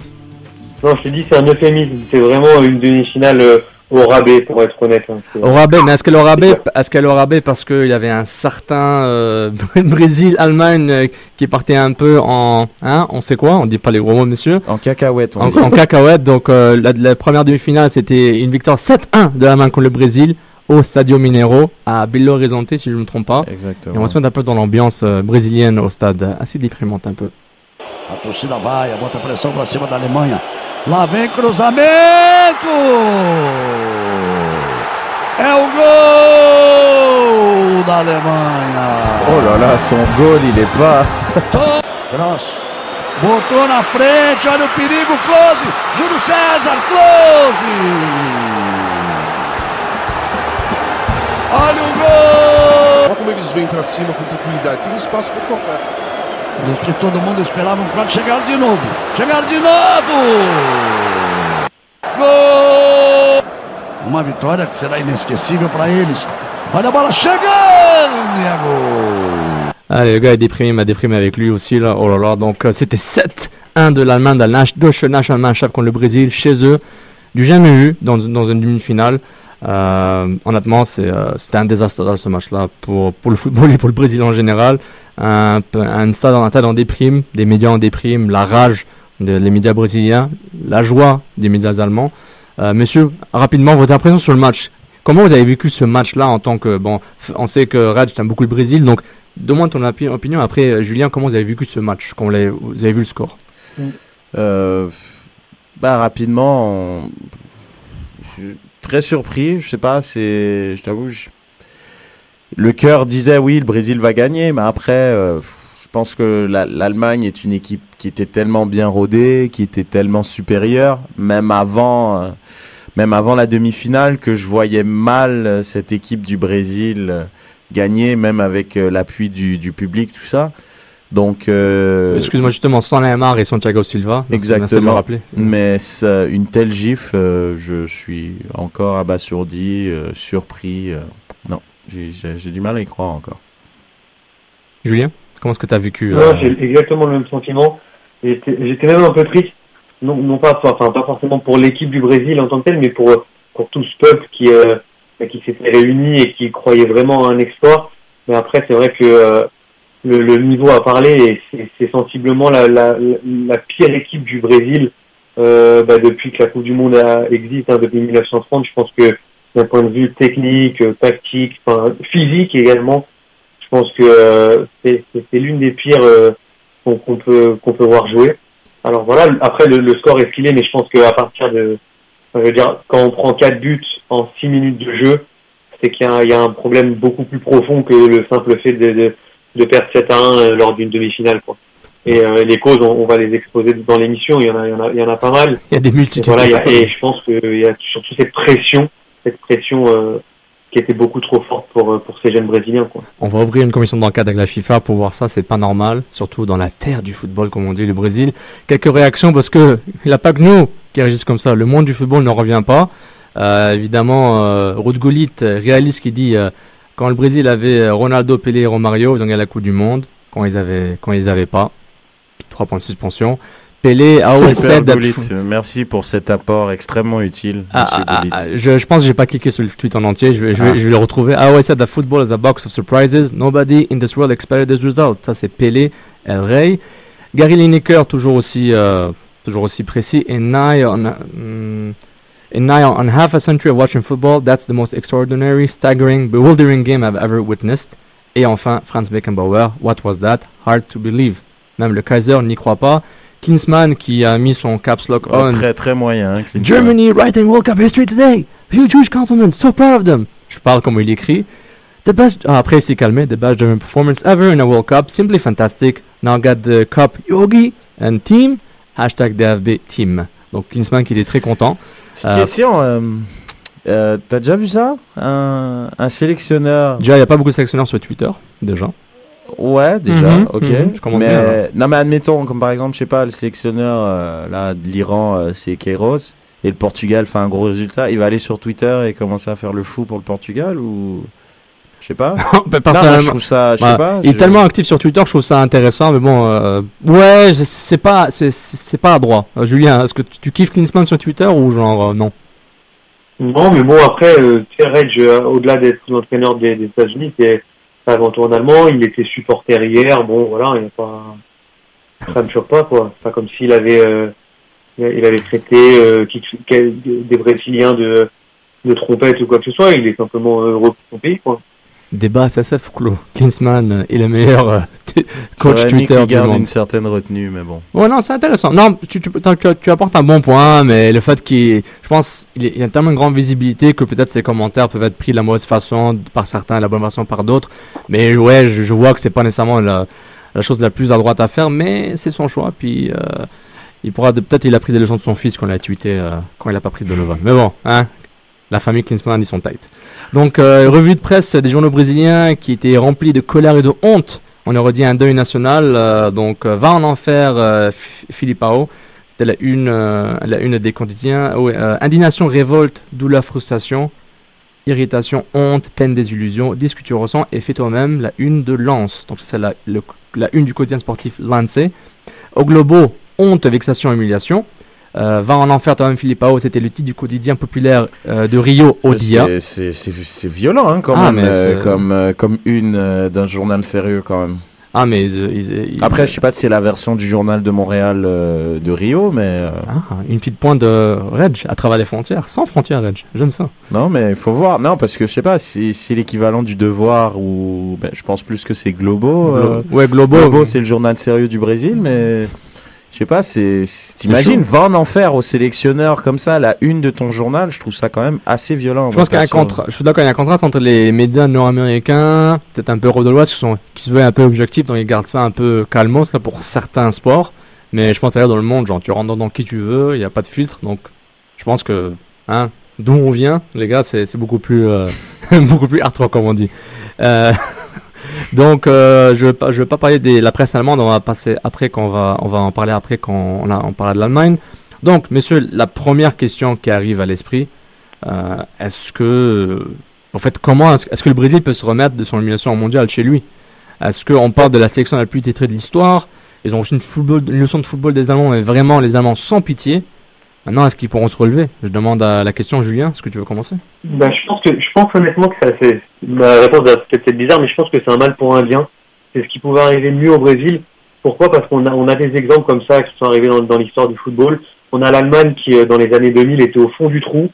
Non, je te dis, c'est un euphémisme. C'est vraiment une demi-finale euh, au rabais, pour être honnête. hein. Au rabais, mais est-ce qu'elle au rabais, est-ce qu'elle au rabais parce qu'il y avait un certain euh, Brésil-Allemagne euh, qui partait un peu en, hein, on sait quoi, on dit pas les gros mots, monsieur. En cacahuète, on En, en cacahuète, donc euh, la, la première demi-finale, c'était une victoire 7-1 de la main contre le Brésil au Stadio Mineiro à Belo Horizonte, si je me trompe pas. Exactement. Et on va se mettre un peu dans l'ambiance euh, brésilienne au stade, assez déprimante un peu. A torcida vai, bota pressão pra cima da Alemanha. Lá vem cruzamento! É o gol da Alemanha! Oh là là, son goal, il est pas. Gross. Botou na frente, olha o perigo, close! Júlio César, close! Olha o gol! Olha como eles vêm pra cima com tranquilidade. Tem espaço pra tocar. Diz que todo mundo esperava quando chegaram de novo. Chegaram de novo! Gol! Uma vitória que será inesquecível para eles. Olha a bola chegando e é gol! Allez, le gars est déprimé, m'a déprimé avec lui aussi, là. Oh là là, donc euh, c'était 7-1 de l'Allemagne dans la Deutsche Nationalmannschaft contre le Brésil, chez eux. Du jamais eu dans, dans une demi-finale. Euh, honnêtement, euh, c'était un désastre total ce match-là pour, pour le football et pour le Brésil en général. Un, un stade, un stade en déprime, des médias en déprime, la rage des les médias brésiliens, la joie des médias allemands. Euh, monsieur, rapidement, votre impression sur le match. Comment vous avez vécu ce match-là en tant que bon, on sait que Raj t'aime beaucoup le Brésil, donc donne-moi ton opi- opinion. Après, euh, Julien, comment vous avez vécu ce match? Quand vous avez vu le score? Euh, bah rapidement, je suis très surpris. Je sais pas, je t'avoue, le cœur disait oui, le Brésil va gagner, mais après, euh, pense que la- l'Allemagne est une équipe qui était tellement bien rodée, qui était tellement supérieure, même avant, euh, même avant la demi-finale, que je voyais mal euh, cette équipe du Brésil euh, gagner, même avec l'appui du, du public, tout ça. Donc, euh, Excuse-moi, justement, sans Neymar et Santiago Silva. Exactement. rappeler. Mais ça, une telle gifle, euh, je suis encore abasourdi, euh, surpris. non, j'ai du mal à y croire encore. Julien, comment est-ce que tu as vécu Non, euh, j'ai exactement le même sentiment. J'étais même un peu triste, non, non pas, enfin, pas forcément pour l'équipe du Brésil en tant que telle, mais pour, pour tout ce peuple qui, euh, qui s'était réuni et qui croyait vraiment à un exploit. Mais après, c'est vrai que euh, le, le niveau a parlé et c'est- sensiblement la, la, la pire équipe du Brésil euh, bah, depuis que la Coupe du Monde a, existe, hein, depuis 1930. Je pense que d'un point de vue technique, tactique, physique également, pense que euh, c'est l'une des pires euh, qu'on peut qu'on peut voir jouer. Alors voilà, après le, le score est ce qu'il est, mais je pense qu'à partir de, je veux dire, quand on prend quatre buts en six minutes de jeu, c'est qu'il y, a un- il y a un problème beaucoup plus profond que le simple fait de, de, de perdre 7 à 1 euh, lors d'une demi-finale. Quoi. Et euh, les causes, on, on va les exposer dans l'émission. Il y en a, il y en a, il y en a pas mal. Il y a des Et multitudes. voilà, il y a- et je pense qu'il y a surtout cette pression, cette pression euh, qui était beaucoup trop forte pour euh, pour ces jeunes brésiliens. Quoi. On va ouvrir une commission d'enquête avec la FIFA pour voir ça, c'est pas normal, surtout dans la terre du football, comme on dit, le Brésil. Quelques réactions parce que il n'y a pas que nous qui réagissent comme ça. Le monde du football ne revient pas. Euh, évidemment, euh, réaliste, qui dit euh, quand le Brésil avait Ronaldo, Pelé et Romario, ils ont gagné la Coupe du Monde. Quand ils avaient, quand ils pas, trois points de suspension. Pelé a always Super said that Gullit, fo- euh, merci pour cet apport extrêmement utile, Ah, ah, Gullit. ah, je, je pense que j'ai pas cliqué sur le tweet en entier. Je vais, je vais, Ah. je vais le retrouver. I always said that football is a box of surprises. Nobody in this world expected this result. Ça, c'est Pelé, El Rey. Gary Lineker, toujours aussi, euh, toujours aussi précis. Nigh on, mm, in nigh on half a century of watching football, that's the most extraordinary, staggering, bewildering game I've ever witnessed. Et enfin, Franz Beckenbauer, what was that? Hard to believe. Même le Kaiser n'y croit pas. Kinsman qui a mis son caps lock Oh, on. très très moyen. hein. Germany writing World Cup history today. Huge, huge compliment. So proud of them. Je parle comme il écrit. The best. ah, après, il s'est calmé. The best German performance ever in a World Cup. Simply fantastic. Now got the cup Yogi and team. Hashtag DFB team. Donc Klinsmann qui était très content. Petite Euh, question, euh, euh, t'as déjà vu ça? Un, un sélectionneur Déjà, il n'y a pas beaucoup de sélectionneurs sur Twitter. Déjà. Ouais, déjà, Mhm, ok. mhm, je commence mais, non, mais admettons, comme par exemple, je sais pas, le sélectionneur euh, là, de l'Iran, euh, c'est Queiroz, et le Portugal fait un gros résultat, il va aller sur Twitter et commencer à faire le fou pour le Portugal ou. Je sais pas? Non, personnellement- je trouve ça, je sais pas. il est je- tellement actif sur Twitter, je trouve ça intéressant, mais bon, euh, ouais, c'est pas, c'est- pas à droit. Euh, Julien, est-ce que tu, tu kiffes Klinsmann sur Twitter ou genre euh, non? Non, mais bon, après, euh, euh, au-delà d'être l'entraîneur des, des États-Unis, c'est avant tout un Allemand. Il était supporter hier. Bon, voilà, il a pas, ça me choque pas, quoi. Pas comme s'il avait, euh, il avait traité euh, des Brésiliens de, de trompette ou quoi que ce soit. Il est simplement heureux pour son pays, quoi. Débat SSF clos. Klinsmann est le meilleur euh, coach Twitter du garde monde. une certaine retenue, mais bon. Ouais, non, c'est intéressant. Non, tu, tu, tu- tu apportes un bon point, mais le fait qu'il, je pense, il y a tellement une grande visibilité que peut-être ses commentaires peuvent être pris de la mauvaise façon par certains et la bonne façon par d'autres. Mais ouais, je, je vois que c'est pas nécessairement la, la chose la plus à droite à faire, mais c'est son choix. Puis euh, il pourra peut-être il a pris des leçons de son fils quand il a tweeté euh, quand il a pas pris de Donovan. Mais bon, hein, la famille Klinsmann ils sont tight. Donc euh, revue de presse des journaux brésiliens qui était remplie de colère et de honte. On aurait dit un deuil national. euh, donc euh, va en enfer euh, Filipao. C'était la une, la une des quotidiens. Euh, indignation, révolte, douleur, frustration, irritation, honte, peine, désillusion. Dis ce que tu ressens et fais toi-même la une de Lance. Donc c'est la, la une du quotidien sportif Lance. Au Globo, honte, vexation, humiliation. Euh, va en enfer toi-même Filipao, c'était le titre du quotidien populaire euh, de Rio Odia. C'est- violent, hein, quand Ah, même, euh, comme, euh, comme une d'un journal sérieux, quand même. Ah, mais ils- ils- ils- Après, je sais pas si c'est la version du journal de Montréal de Rio, mais. Ah, une petite pointe de Reg à travers les frontières. Sans frontières, Reg. J'aime ça. Non, mais il faut voir. Non, parce que je sais pas si c'est l'équivalent du devoir ou. ben, je pense plus que c'est Globo. Glo- ouais, Globo. c'est le journal sérieux du Brésil, mais. Je sais pas, c'est. T'imagines, va en enfer au sélectionneur comme ça, la une de ton journal, je trouve ça quand même assez violent. Je pense qu'il y a un contrat. Je suis d'accord, il y a un contraste entre les médias nord-américains, peut-être un peu de l'Ouest, qui, sont, qui se veulent un peu objectifs, donc ils gardent ça un peu calmos là, pour certains sports. Mais je pense que dans le monde, genre, tu rentres dans qui tu veux, il n'y a pas de filtre. Donc, je pense que, hein, d'où on vient, les gars, c'est c'est beaucoup plus, euh, beaucoup plus hardcore, comme on dit. Euh, Donc, euh, je ne vais, vais, pas parler de la presse allemande, on va passer après, quand on, va, on va en parler après quand on, parlera de l'Allemagne. Donc, messieurs, la première question qui arrive à l'esprit, euh, est-ce que, en fait, comment est-ce, que le Brésil peut se remettre de son élimination mondiale chez lui? Est-ce qu'on parle de la sélection la plus titrée de l'histoire? Ils ont reçu une leçon de football des Allemands, mais vraiment les Allemands sans pitié. Maintenant, est-ce qu'ils pourront se relever? Je demande à la question, Julien, est-ce que tu veux commencer? Bah, je pense que je pense honnêtement que ça, c'est ma réponse peut-être bizarre, mais je pense que c'est un mal pour un bien. C'est ce qui pouvait arriver mieux au Brésil. Pourquoi? Parce qu'on a on a des exemples comme ça qui sont arrivés dans, l'histoire du football. On a l'Allemagne qui, euh, dans les années 2000, était au fond du trou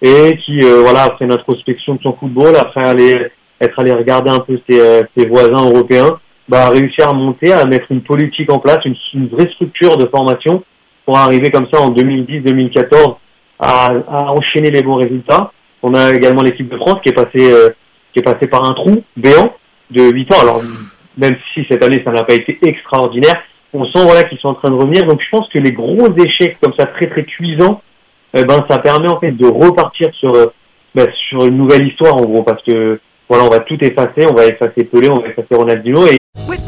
et qui, euh, voilà, après une introspection de son football, après aller être allé regarder un peu ses, euh, voisins européens, bah, a réussi à monter, à mettre une politique en place, une vraie structure de formation pour arriver comme ça en 2010-2014 à, enchaîner les bons résultats. On a également l'équipe de France qui est passée euh, qui est passée par un trou béant de 8 ans. Alors même si cette année ça n'a pas été extraordinaire, on sent voilà qu'ils sont en train de revenir. Donc je pense que les gros échecs comme ça très très cuisants, eh ben ça permet en fait de repartir sur euh, ben, sur une nouvelle histoire en gros parce que voilà on va tout effacer, on va effacer Pelé, on va effacer Ronaldinho et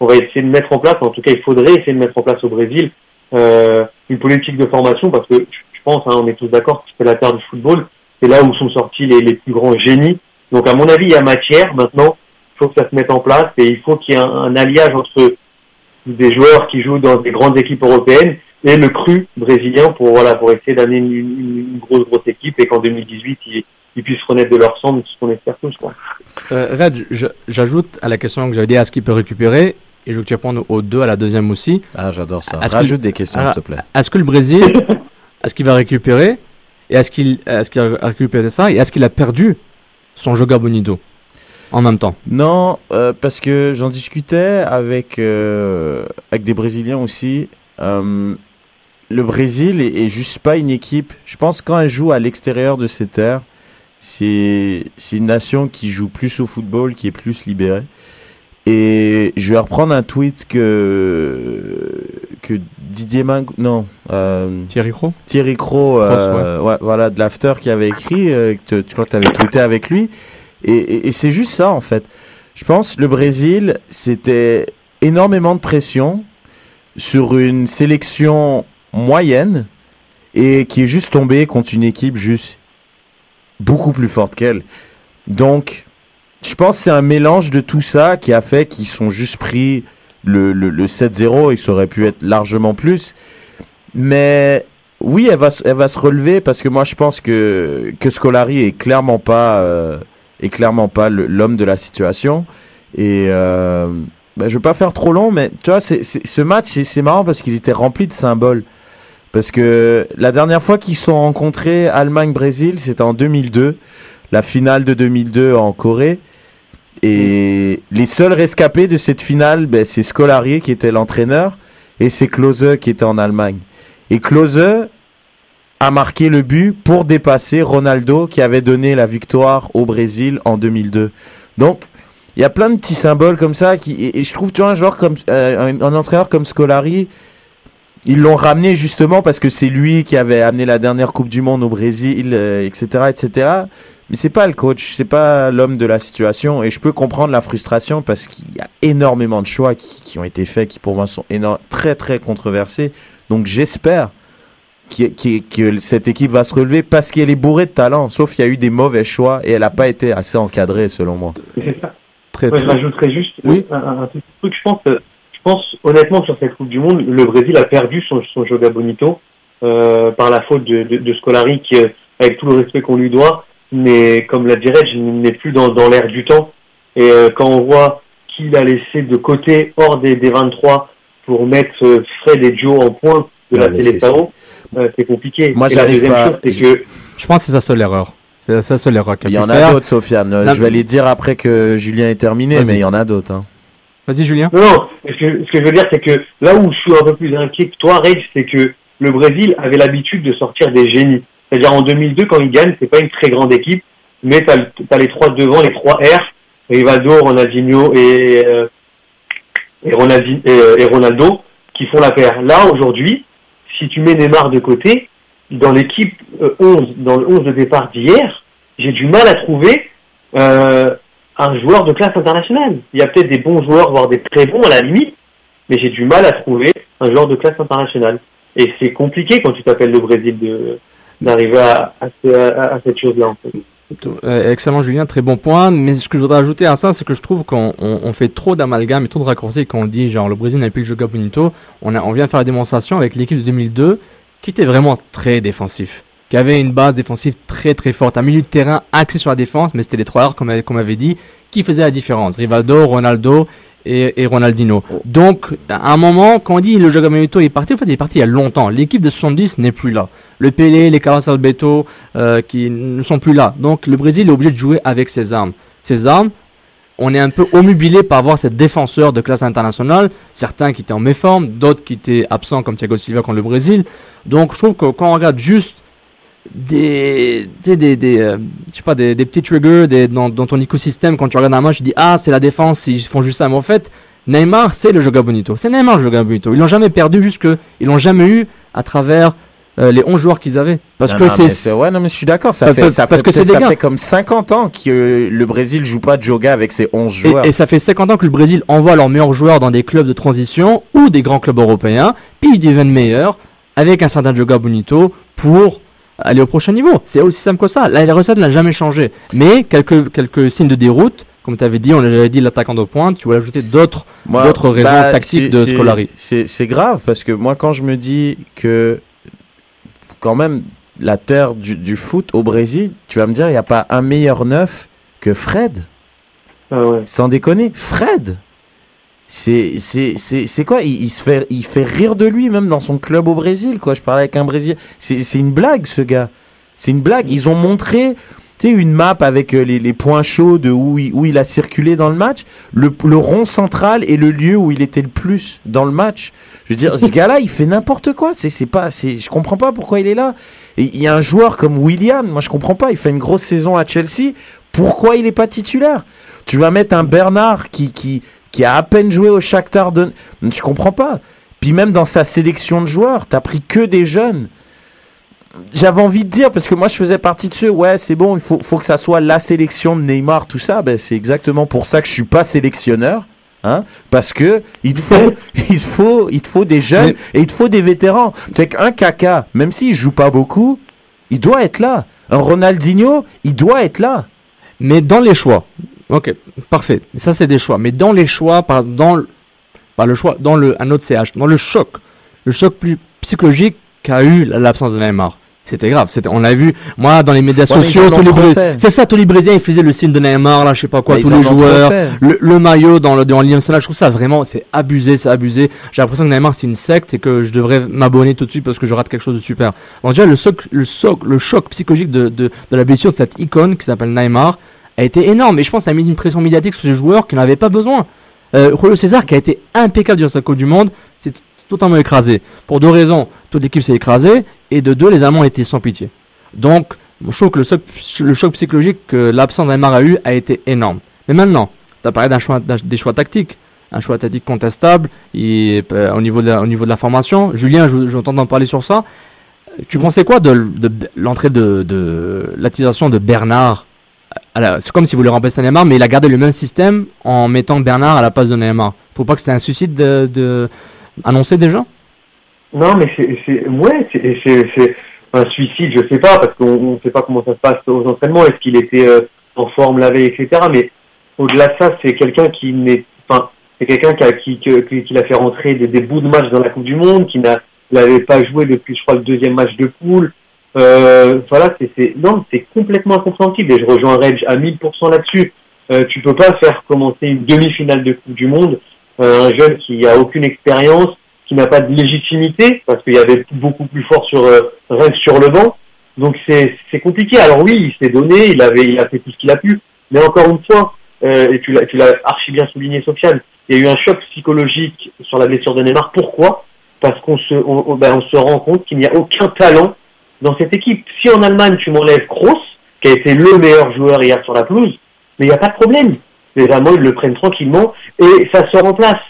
On va essayer de mettre en place, en tout cas, il faudrait essayer de mettre en place au Brésil euh, une politique de formation parce que je pense, hein, on est tous d'accord c'est la terre du football. C'est là où sont sortis les, plus grands génies. Donc, à mon avis, il y a matière. Maintenant, il faut que ça se mette en place et il faut qu'il y ait un, alliage entre des joueurs qui jouent dans des grandes équipes européennes et le cru brésilien pour voilà pour essayer d'amener une, grosse grosse équipe et qu'en 2018 ils, puissent renaître de leur cendre, ce qu'on espère tous quoi. Euh, Red, j'ajoute à la question que j'avais dit à ce qu'il peut récupérer et je veux que tu répondes aux deux à la deuxième aussi. Ah j'adore ça. Rajoute des questions s'il te plaît. Est-ce que le Brésil, est-ce qu'il va récupérer et est-ce qu'il est-ce qu'il a récupéré ça et est-ce qu'il a perdu son Joga Bonito en même temps? Non, euh, parce que j'en discutais avec, euh, avec des Brésiliens aussi. Euh, le Brésil est, est, juste pas une équipe. Je pense quand elle joue à l'extérieur de ses terres, c'est une nation qui joue plus au football, qui est plus libérée. Et je vais reprendre un tweet que que Didier Mang non euh, Thierry Cro Thierry Cro euh, ouais. ouais. voilà de l'after qui avait écrit euh, que tu crois que tu avais tweeté avec lui et, et, et c'est juste ça en fait je pense le Brésil c'était énormément de pression sur une sélection moyenne et qui est juste tombée contre une équipe juste beaucoup plus forte qu'elle. Donc, je pense que c'est un mélange de tout ça qui a fait qu'ils sont juste pris le, le, le 7-0 et ça aurait pu être largement plus. Mais oui, elle va, se relever parce que moi je pense que, que Scolari est clairement pas, euh, est clairement pas l'homme de la situation. Et euh, ben, je veux pas faire trop long, mais tu vois, ce match, c'est marrant parce qu'il était rempli de symboles. Parce que la dernière fois qu'ils sont rencontrés, Allemagne-Brésil, c'était en 2002, la finale de 2002 en Corée. Et les seuls rescapés de cette finale, ben, c'est Scolari qui était l'entraîneur et c'est Klose qui était en Allemagne. Et Klose a marqué le but pour dépasser Ronaldo qui avait donné la victoire au Brésil en 2002. Donc, il y a plein de petits symboles comme ça qui et, je trouve tu vois un joueur comme euh, un, un, entraîneur comme Scolari ils l'ont ramené justement parce que c'est lui qui avait amené la dernière Coupe du Monde au Brésil, euh, etc., etc. Mais c'est pas le coach, c'est pas l'homme de la situation et je peux comprendre la frustration parce qu'il y a énormément de choix qui, qui, ont été faits qui pour moi sont très très controversés. Donc j'espère qu qu que cette équipe va se relever parce qu'elle est bourrée de talent. Sauf qu'il y a eu des mauvais choix et elle n'a pas été assez encadrée selon moi. très, Moi, je très- rajouterais juste Oui. un, un- un petit truc. Je pense, je pense honnêtement que sur cette Coupe du Monde, le Brésil a perdu son, son Joga Bonito euh, par la faute de, de, de Scolari qui, euh, avec tout le respect qu'on lui doit, mais comme l'a dit Reg, n'est plus dans, dans l'air du temps. Et euh, quand on voit qu'il a laissé de côté hors des, des 23 pour mettre Fred et Joe en pointe de Ouais, la mais télé c'est- compliqué. Moi, et la j'arrive deuxième pas- chose, c'est que Je pense que c'est sa seule erreur. C'est sa seule erreur Il y en a d'autres, Sofiane. Non, Je vais les dire après que Julien est terminé, mais il y en a d'autres. hein. Vas-y, Julien. Non, non, ce que, je veux dire, c'est que là où je suis un peu plus inquiet que toi, Rage, c'est que le Brésil avait l'habitude de sortir des génies. C'est-à-dire en 2002, quand ils gagnent, c'est pas une très grande équipe, mais t'as as les trois devant, les trois R, Rivaldo, Ronaldinho et, euh, euh, et Ronaldo, qui font la paire. Là, aujourd'hui, si tu mets Neymar de côté, dans l'équipe euh, 11, dans le 11 de départ d'hier, j'ai du mal à trouver euh, un joueur de classe internationale. Il y a peut-être des bons joueurs, voire des très bons à la limite, mais j'ai du mal à trouver un joueur de classe internationale. Et c'est compliqué quand tu t'appelles le Brésil d'arriver à, à, ce- à- à cette chose-là. Euh, excellent Julien, très bon point. Mais ce que je voudrais ajouter à ça, c'est que je trouve qu'on on- on fait trop d'amalgames et trop de raccourcis quand on dit genre le Brésil n'a plus le Joga Bonito. On, on vient faire la démonstration avec l'équipe de 2002 qui était vraiment très défensif. Qui avait une base défensive très très forte. Un milieu de terrain axé sur la défense, mais c'était les trois heures, comme, comme avait dit, qui faisaient la différence. Rivaldo, Ronaldo et, et Ronaldinho. Donc, à un moment, quand on dit le Joga Bonito est parti, en fait, il est parti il y a longtemps. L'équipe de 70 n'est plus là. Le Pelé, les Carlos Alberto, euh, qui ne sont plus là. Donc, le Brésil est obligé de jouer avec ses armes. Ses armes, on est un peu omnubilé par avoir ces défenseurs de classe internationale, certains qui étaient en méforme, d'autres qui étaient absents comme Thiago Silva contre le Brésil. Donc je trouve que quand on regarde juste des, des, des, euh, je sais pas, des, des petits triggers des, dans, dans ton écosystème, quand tu regardes un match, tu dis ah c'est la défense, ils font juste ça. Mais en fait, Neymar c'est le Joga Bonito, c'est Neymar le Joga Bonito. Ils l'ont jamais perdu jusque, ils l'ont jamais eu à travers euh, les 11 joueurs qu'ils avaient. Parce Non, que c'est Ouais, non, mais je suis d'accord. Ça, fait, ça, parce fait, que c'est ça gars. fait comme 50 ans que euh, le Brésil joue pas de Joga avec ses 11 Et, joueurs. et ça fait 50 ans que le Brésil envoie leurs meilleurs joueurs dans des clubs de transition ou des grands clubs européens, puis ils deviennent meilleurs avec un certain Joga Bonito pour aller au prochain niveau. C'est aussi simple que ça. La, la recette n'a jamais changé. Mais quelques, quelques signes de déroute, comme tu avais dit, on avait dit l'attaquant de pointe, tu voulais ajouter d'autres d'autres raisons bah, tactiques de Scolari. C'est c'est grave parce que moi, quand je me dis que quand même la terre du, du foot au Brésil, tu vas me dire, il n'y a pas un meilleur neuf que Fred. Sans déconner, Fred. C'est c'est c'est c'est quoi? Il, il se fait il fait rire de lui même dans son club au Brésil quoi. Je parlais avec un Brésilien. C'est c'est une blague ce gars. C'est une blague. Ils ont montré tu sais une map avec euh, les, les points chauds de où il, où il a circulé dans le match. Le, le rond central est le lieu où il était le plus dans le match. Je veux dire ce gars-là il fait n'importe quoi. C'est c'est pas c'est je comprends pas pourquoi il est là. Il y a un joueur comme William, moi je comprends pas. Il fait une grosse saison à Chelsea. Pourquoi il est pas titulaire? Tu vas mettre un Bernard qui qui qui a à peine joué au Shakhtar de... Je comprends pas. Puis même dans sa sélection de joueurs, t'as pris que des jeunes. J'avais envie de dire, parce que moi je faisais partie de ceux, ouais c'est bon, il faut, faut que ça soit la sélection de Neymar, tout ça. Ben, c'est exactement pour ça que je suis pas sélectionneur. Hein, parce que il faut, il faut, il faut des jeunes et il faut des vétérans. Sais qu'un Kaka, même s'il joue pas beaucoup, il doit être là. Un Ronaldinho, il doit être là. Mais dans les choix, ok, parfait. Ça, c'est des choix. Mais dans les choix, par dans le, pas le choix, dans le, un autre CH, dans le choc, le choc plus psychologique qu'a eu l'absence de Neymar. C'était grave. C'était, on a vu, moi, dans les médias Ouais, sociaux, tous les c'est ça, tous les Brésiliens, ils faisaient le signe de Neymar, là, je sais pas quoi, Mais tous les joueurs, le, le maillot dans le, dans là, je trouve ça vraiment, c'est abusé, c'est abusé. J'ai l'impression que Neymar, c'est une secte et que je devrais m'abonner tout de suite parce que je rate quelque chose de super. Donc, déjà, le choc, le choc, le choc psychologique de, de, de la blessure de cette icône qui s'appelle Neymar a été énorme. Et je pense que ça a mis une pression médiatique sur ces joueurs qui n'en pas besoin. Euh, Julio César, qui a été impeccable durant sa Coupe du Monde, s'est totalement écrasé. Pour deux raisons. Toute l'équipe s'est écrasée. Et de deux, les Allemands étaient sans pitié. Donc, je trouve que le choc, psychologique que l'absence de Neymar a eu a été énorme. Mais maintenant, tu as parlé d'un choix, des choix tactiques. Un choix tactique contestable et, euh, au, niveau de la, au niveau de la formation. Julien, je- j'entends en parler sur ça. Tu pensais quoi de, l'entrée de, de de Bernard C'est comme s'il voulait remplacer Neymar, mais il a gardé le même système en mettant Bernard à la place de Neymar. Tu trouves pas que c'était un suicide de, annoncé déjà Non, mais c'est, ouais, c'est, un suicide, je sais pas, parce qu'on ne sait pas comment ça se passe aux entraînements. Est-ce qu'il était euh, en forme la veille, etc. Mais au-delà de ça, c'est quelqu'un qui n'est, enfin, c'est quelqu'un qui qui, qui, fait rentrer des, bouts de match dans la Coupe du Monde, qui n'a, n'avait pas joué depuis, je crois, le deuxième match de poule. Euh, voilà, c'est, non, c'est complètement incompréhensible et je rejoins Reg à 1000% là-dessus. Euh, tu peux pas faire commencer une demi-finale de Coupe du Monde euh, un jeune qui a aucune expérience, qui n'a pas de légitimité parce qu'il y avait beaucoup plus fort sur euh, sur le banc. Donc c'est, c'est compliqué. Alors oui, il s'est donné, il avait, il a fait tout ce qu'il a pu, mais encore une fois, euh, et tu l'as, tu l'as archi bien souligné, Sofiane, il y a eu un choc psychologique sur la blessure de Neymar. Pourquoi? Parce qu'on se, on- ben, on se rend compte qu'il n'y a aucun talent dans cette équipe. Si en Allemagne tu m'enlèves Kroos, qui a été le meilleur joueur hier sur la pelouse, mais il n'y a pas de problème. Les Allemands ils le prennent tranquillement et ça se remplace.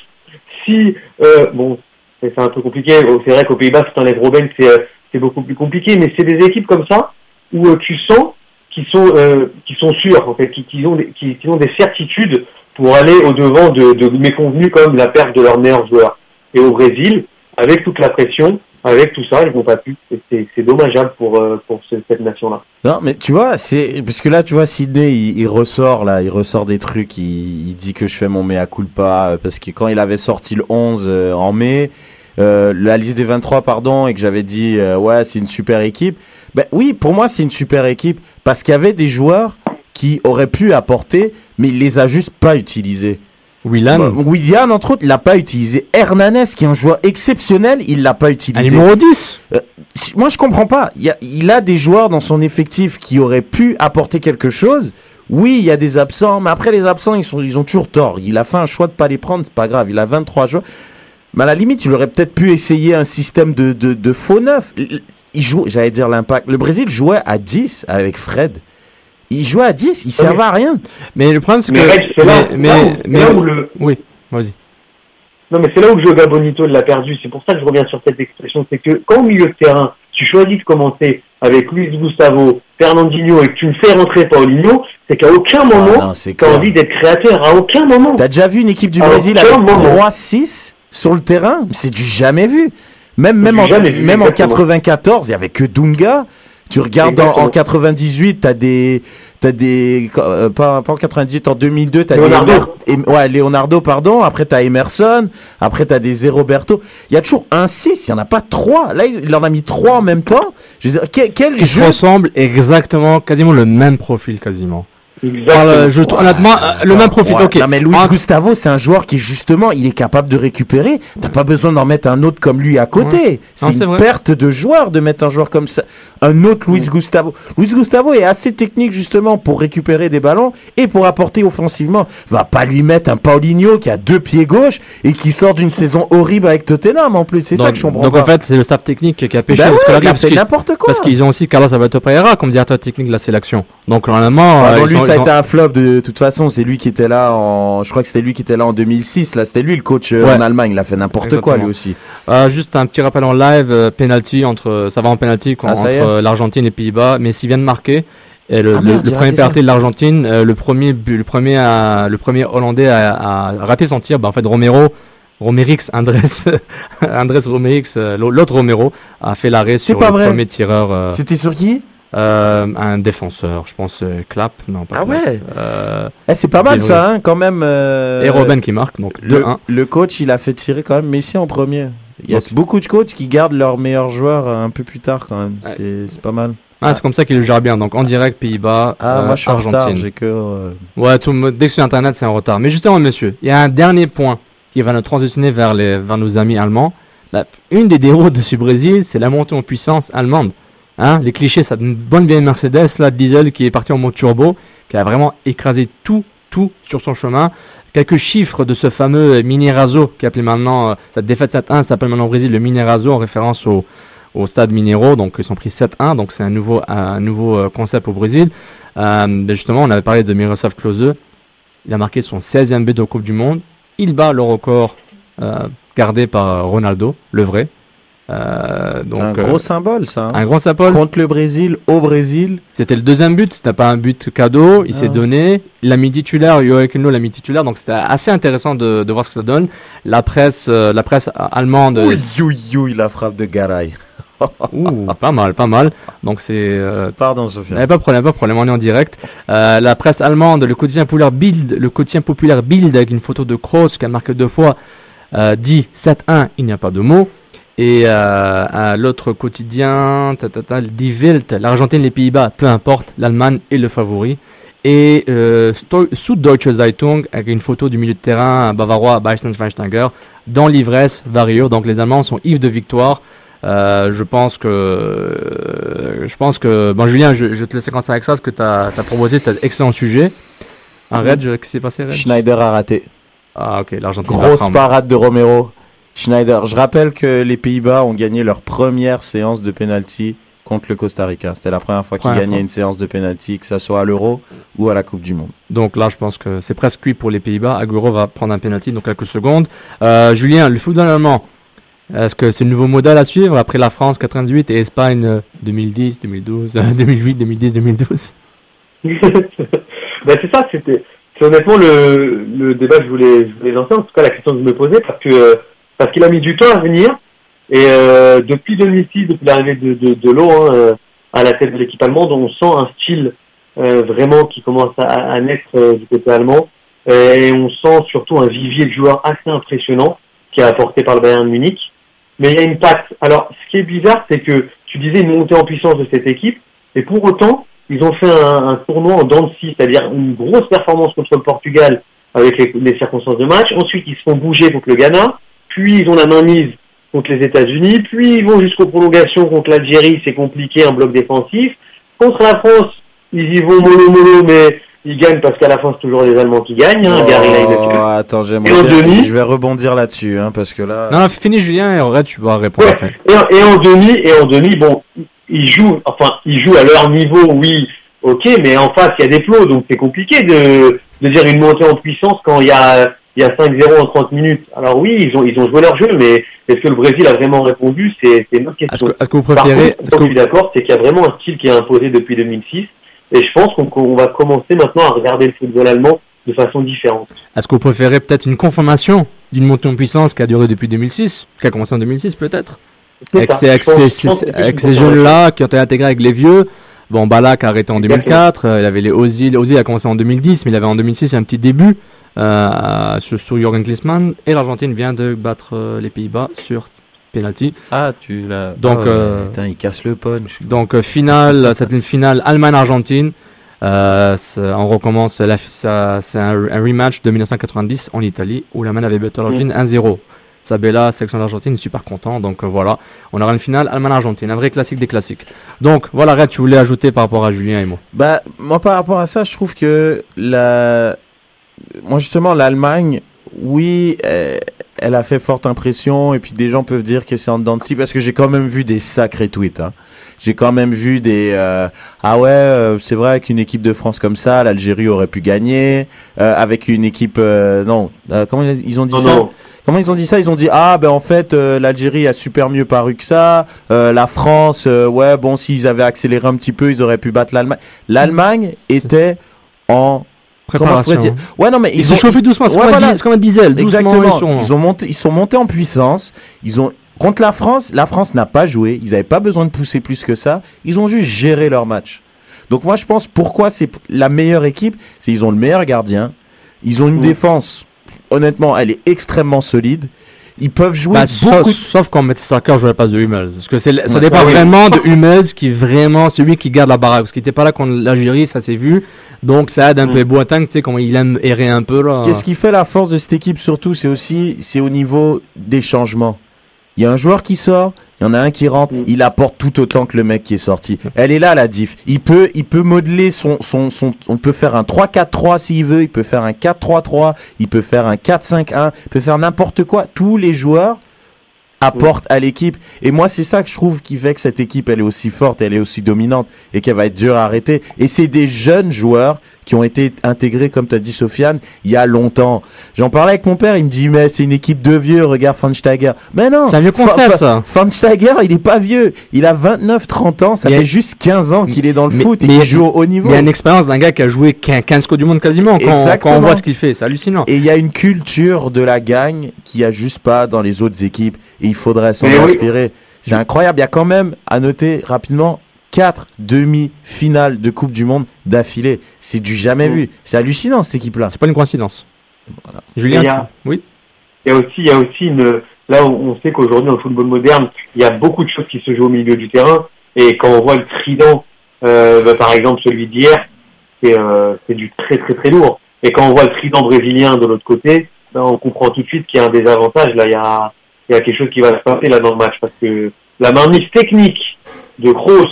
Si euh, bon, c'est un peu compliqué. C'est vrai qu'aux Pays-Bas, si t'enlèves Robben, c'est euh, c'est beaucoup plus compliqué. Mais c'est des équipes comme ça où euh, tu sens qu'ils sont sûrs en fait, qui, qui ont des, certitudes pour aller au devant de, de méconvenus comme la perte de leur meilleur joueur. Et au Brésil, avec toute la pression, avec tout ça, ils n'ont pas pu. C'est dommageable pour euh, pour ce- cette nation-là. Non, mais tu vois, parce que là, tu vois, Sydney, il, ressort là, il ressort des trucs. Il, dit que je fais mon mea culpa euh, parce que quand il avait sorti le 11 euh, en mai, la liste des 23, pardon, et que j'avais dit ouais, c'est une super équipe. Ben oui, pour moi, c'est une super équipe parce qu'il y avait des joueurs qui auraient pu apporter, mais il les a juste pas utilisés. William. Bah, William, entre autres, il l'a pas utilisé. Hernanes, qui est un joueur exceptionnel, il l'a pas utilisé. Ah, numéro 10 Euh, si- moi, je comprends pas. Il, y a, il a des joueurs dans son effectif qui auraient pu apporter quelque chose. Oui, il y a des absents, mais après, les absents, ils, sont, ils ont toujours tort. Il a fait un choix de pas les prendre, c'est pas grave. Il a 23 joueurs. Mais à la limite, il aurait peut-être pu essayer un système de, de, de faux neuf. Il joue, j'allais dire l'impact. Le Brésil jouait à 10 avec Fred. Il jouait à 10, il servait à rien. Mais le problème, c'est que. Reg, c'est là- mais, là où- mais, c'est mais- là où le- Oui, vas-y. Non, mais c'est là où Joga Bonito l'a perdu. C'est pour ça que je reviens sur cette expression. C'est que quand au milieu de terrain, tu choisis de commencer avec Luis Gustavo, Fernandinho et que tu ne fais rentrer Paulinho, c'est qu'à aucun moment, Ah non, c'est tu as envie d'être créateur. À aucun moment. T'as déjà vu une équipe du À Brésil avec moment. 3-6 sur le terrain? C'est du jamais vu. Même, même, en, même en exactement. 94, il y avait que Dunga. Tu regardes en, en Exactement. 98, t'as des, t'as des, euh, pas, pas en 98, en 2002, t'as des, Leonardo. Emer- Em- ouais, Leonardo, pardon. Après t'as Emerson. Après t'as des Roberto. Il y a toujours un 6, il y en a pas trois. Là, il il en a mis trois en même temps. Je veux dire, quel, quel Qui se jeu ressemblent exactement, quasiment le même profil, quasiment. Exactement. Alors, je, honnêtement, euh, le même profil. Ouais, ok. Non mais Luis Gustavo, c'est un joueur qui justement, il est capable de récupérer. T'as pas besoin d'en mettre un autre comme lui à côté. Ouais. C'est une perte de joueur de mettre un joueur comme ça, un autre Luis Gustavo. Luis Gustavo est assez technique justement pour récupérer des ballons et pour apporter offensivement. Va pas lui mettre un Paulinho qui a deux pieds gauche et qui sort d'une saison horrible avec Tottenham en plus. C'est ça que je comprends donc pas. en fait, c'est le staff technique qui a pêché Ben parce n'importe quoi. Parce qu'ils ont aussi Carlos Alberto Pereira comme directeur technique de la sélection. Donc normalement, Ça a été un flop de, toute façon. C'est lui qui était là en. Je crois que c'était lui qui était là en 2006. Là, c'était lui le coach euh, Ouais. en Allemagne. Il a fait n'importe quoi lui aussi. Euh, juste un petit rappel en live, euh, penalty entre, ça va en penalty Ah, entre l'Argentine et les Pays-Bas. Messi vient de marquer. Et le, Ah, le- merde, le j'ai premier raté penalty de l'Argentine, euh, le premier, but- le premier, à- le premier Hollandais à, à rater son tir, bah, en fait Romero, Romerix, Andrés, Andrés Romerix, l'autre Romero a fait l'arrêt sur pas le vrai. premier tireur. C'était sur qui? Euh, Un défenseur, je pense euh, Clap, non pas Ah Clap. ouais. Euh, Eh, c'est pas mal ça, hein, quand même. euh, Et Robben qui marque, donc le, 2-1. le coach, il a fait tirer quand même Messi en premier. Il y a Donc- beaucoup de coachs qui gardent leurs meilleurs joueurs un peu plus tard quand même. C'est c'est pas mal. Ah, c'est comme ça qu'il le gère bien. Donc en direct, Pays-Bas, Ah, euh, moi je suis en retard, Argentine. j'ai que. euh, Ouais, tout dès que sur Internet, c'est en retard. Mais justement, monsieur, il y a un dernier point qui va nous transitionner vers, les, vers nos amis allemands. La- une des dérouts de ce Brésil, c'est la montée en puissance allemande. Hein, les clichés, ça une bonne vieille Mercedes, là, diesel, qui est parti en mode turbo, qui a vraiment écrasé tout, tout sur son chemin. Quelques chiffres de ce fameux Mini Razo, qui appelé maintenant, euh, cette défaite 7-1 s'appelle maintenant au Brésil le Mini Razo, en référence au, au stade Mineiro, donc ils sont pris 7-1, donc c'est un nouveau, un nouveau euh, concept au Brésil. Euh, ben justement, on avait parlé de Miroslav Klose, il a marqué son 16e but de Coupe du Monde. Il bat le record euh, gardé par Ronaldo, le vrai. Euh, donc, un euh, gros symbole ça. hein. un grand symbole. Contre le Brésil, au Brésil. C'était le deuxième but, c'était pas un but cadeau, il s'est Ah. donné. Il l'a mis titulaire, Joachim Löw l'a mis titulaire, donc c'était assez intéressant de, de voir ce que ça donne. La presse, euh, la presse allemande. Ouï, ouï, la frappe de Garay. Ouh, pas mal, pas mal. Donc c'est. euh, Pardon, Sophia. eh, pas de problème, pas de problème, on est en direct. Euh, la presse allemande, le quotidien populaire Bild, le quotidien populaire Bild avec une photo de Kroos qui a marqué deux fois, euh, dit 7-1, il n'y a pas de mots. Et euh, à l'autre quotidien, ta, ta, ta, Die Welt, l'Argentine, les Pays-Bas, peu importe, l'Allemagne est le favori. Et euh, Süddeutsche Zeitung avec une photo du milieu de terrain bavarois Bayern Schweinsteiger dans l'ivresse variure. Donc les Allemands sont ivres de victoire. Euh, je pense que euh, je pense que bon Julien je, je te laisse commencer avec ça parce que tu as, proposé tu excellent sujet un Reg qu'est-ce qui s'est passé Reg? Schneider a raté. ah ok l'Argentine Grosse parade de Romero. Schneider. Je rappelle que les Pays-Bas ont gagné leur première séance de penalty contre le Costa Rica. C'était la première fois qu'ils gagnaient une séance de penalty, que ça soit à l'Euro ou à la Coupe du Monde. donc là je pense que c'est presque cuit pour les Pays-Bas Agüero va prendre un penalty dans quelques secondes Euh, Julien le football allemand est-ce que c'est le nouveau modèle à suivre après la France 98 et Espagne euh, 2010 2012 euh, 2008 2010 2012 Ben, c'est ça, c'était c'est honnêtement le, le débat que je voulais, je voulais lancer, en tout cas la question que je me posais, parce que euh, parce qu'il a mis du temps à venir. Et euh, depuis 2006, depuis l'arrivée de, de, de l'eau hein, euh, à la tête de l'équipe allemande, on sent un style euh, vraiment qui commence à, à naître euh, du côté allemand. Et on sent surtout un vivier de joueurs assez impressionnant qui est apporté par le Bayern Munich. Mais il y a une patte. Alors, ce qui est bizarre, c'est que tu disais une montée en puissance de cette équipe, et pour autant, ils ont fait un, un tournoi en dents de c'est-à-dire une grosse performance contre le Portugal avec les, les circonstances de match. Ensuite, ils se font bouger contre le Ghana, puis ils ont la main mise contre les États-Unis, puis ils vont jusqu'aux prolongations contre l'Algérie, c'est compliqué, un bloc défensif. Contre la France, ils y vont mollo mollo, mais ils gagnent parce qu'à la fin, c'est toujours les Allemands qui gagnent. Hein, Gary. Oh, attends, j'aimerais Et en bien- demi Je vais rebondir là-dessus, hein, parce que là. non, non fini Julien et Reg tu vas répondre après Et, en- et en demi, et en demi, bon, ils jouent, enfin, ils jouent à leur niveau, oui, ok, mais en face, il y a des flots, donc c'est compliqué de, de dire une montée en puissance quand il y a, il y a 5-0 en 30 minutes. Alors oui, ils ont, ils ont joué leur jeu, mais est-ce que le Brésil a vraiment répondu? C'est une autre question. Est-ce que, que vous Par préférez contre, ce que je suis d'accord, c'est qu'il y a vraiment un style qui est imposé depuis 2006, et je pense qu'on va commencer maintenant à regarder le football allemand de façon différente. Est-ce que vous préférez peut-être une confirmation d'une montée en puissance qui a duré depuis 2006, qui a commencé en 2006 peut-être? Avec ces, jeunes-là qui ont été intégrés avec les vieux. Bon, Balak a arrêté en 2004, euh, il avait les Ozil, Ozil a commencé en 2010, mais il avait en 2006 un petit début euh, sur, sur Jürgen Klinsmann, et l'Argentine vient de battre euh, les Pays-Bas sur penalty. Ah, tu l'as. Donc, Ah euh, Putain, il casse le punch. Donc finale, c'était une finale Allemagne-Argentine. C'est- on recommence, c'est un, un rematch de 1990 en Italie où l'Allemagne avait battu l'Argentine 1-0. Sabella, sélection d'Argentine, super content. Donc euh, voilà, on aura une finale Allemagne-Argentine, un vrai classique des classiques. Donc voilà, Red, tu voulais ajouter par rapport à Julien et moi. Bah, moi, par rapport à ça, je trouve que la. Moi, justement, l'Allemagne, oui, elle a fait forte impression, et puis des gens peuvent dire que c'est en dents de scie, parce que j'ai quand même vu des sacrés tweets. Hein. J'ai quand même vu des. euh, ah ouais, euh, c'est vrai qu'une équipe de France comme ça, l'Algérie aurait pu gagner. euh, avec une équipe. euh, non, euh, comment ils ont dit Non, ça non. Comment ils ont dit ça? Ils ont dit ah ben en fait euh, l'Algérie a super mieux paru que ça. Euh, la France, euh, ouais bon s'ils avaient accéléré un petit peu, ils auraient pu battre l'Allemagne. L'Allemagne était en Préparation. dire Ouais non mais Ils ont chauffé doucement, c'est Ouais, voilà. comme un diesel, Exactement. ils sont- Ils ont monté, ils sont montés en puissance. Ils ont contre la France, la France n'a pas joué. Ils n'avaient pas besoin de pousser plus que ça. Ils ont juste géré leur match. Donc moi je pense pourquoi c'est la meilleure équipe, c'est ils ont le meilleur gardien. Ils ont une défense. Honnêtement, elle est extrêmement solide. Ils peuvent jouer Bah, beaucoup. sauf, sauf quand Mertesacker jouait pas de Hummels. Parce que c'est, ça Ouais. dépend oui. vraiment de Hummels qui vraiment, c'est lui qui garde la baraque. Parce qu'il était pas là contre l'Algérie, ça s'est vu. Donc ça aide un peu Boateng, tu sais, comment il aime errer un peu là. Qu'est-ce qui fait la force de cette équipe surtout, c'est aussi c'est au niveau des changements. Il y a un joueur qui sort, il y en a un qui rentre, il apporte tout autant que le mec qui est sorti. Elle est là la diff. Il peut il peut modeler son son son on peut faire un 3-4-3 s'il veut, il peut faire un 4-3-3, il peut faire un 4-5-1, il peut faire n'importe quoi. Tous les joueurs apportent à l'équipe et moi c'est ça que je trouve qui fait que cette équipe elle est aussi forte, elle est aussi dominante et qu'elle va être dure à arrêter et c'est des jeunes joueurs qui ont été intégrés, comme tu as dit, Sofiane, il y a longtemps. J'en parlais avec mon père, il me dit, mais c'est une équipe de vieux, regarde Van Steiger. Mais non C'est un vieux concept, ça. Van Steiger, il est pas vieux. Il a 29, 30 ans, ça Il y a- fait juste 15 ans qu'il est dans le Mais- foot et qu'il joue au haut niveau. Il y a une expérience d'un gars qui a joué 15 15 Coupes du Monde quasiment quand, on voit ce qu'il fait. C'est hallucinant. Et il y a une culture de la gagne qu'il n'y a juste pas dans les autres équipes. Et il faudrait s'en oui. inspirer. C'est incroyable. Il y a quand même, à noter rapidement, quatre demi-finales de Coupe du Monde d'affilée. C'est du jamais vu. C'est hallucinant, cette équipe-là. C'est pas une coïncidence. Julien, il y a- tu- oui Il y a aussi, il y a aussi une. Là, on on sait qu'aujourd'hui, dans le football moderne, il y a beaucoup de choses qui se jouent au milieu du terrain. Et quand on voit le trident, euh, bah, par exemple celui d'hier, c'est euh, c'est du très très très lourd. Et quand on voit le trident brésilien de l'autre côté, ben, on comprend tout de suite qu'il y a un désavantage. Là, il y a, il y a quelque chose qui va se passer là dans le match parce que la mainmise technique de Kroos,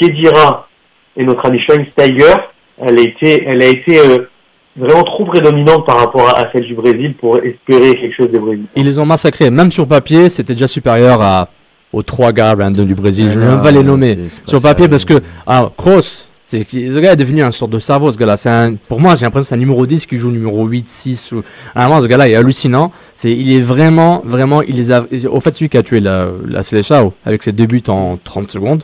Kedira et notre ami Schweinsteiger, elle a été, elle a été euh, vraiment trop prédominante par rapport à, à celle du Brésil pour espérer quelque chose des Brésiliens. Ils les ont massacrés. Même sur papier, c'était déjà supérieur à, aux trois gars random du Brésil. Je ne même pas les nommer. Sur papier, parce que, ah, Kroos, c'est, ce gars est devenu une sorte de cerveau, ce gars-là. C'est un, pour moi, j'ai l'impression que c'est un numéro 10 qui joue numéro 8, 6. Ou... Vraiment, ce gars-là est hallucinant. C'est, il est vraiment, vraiment, il les a, au fait, celui qui a tué la, la Seleção avec ses deux buts en 30 secondes.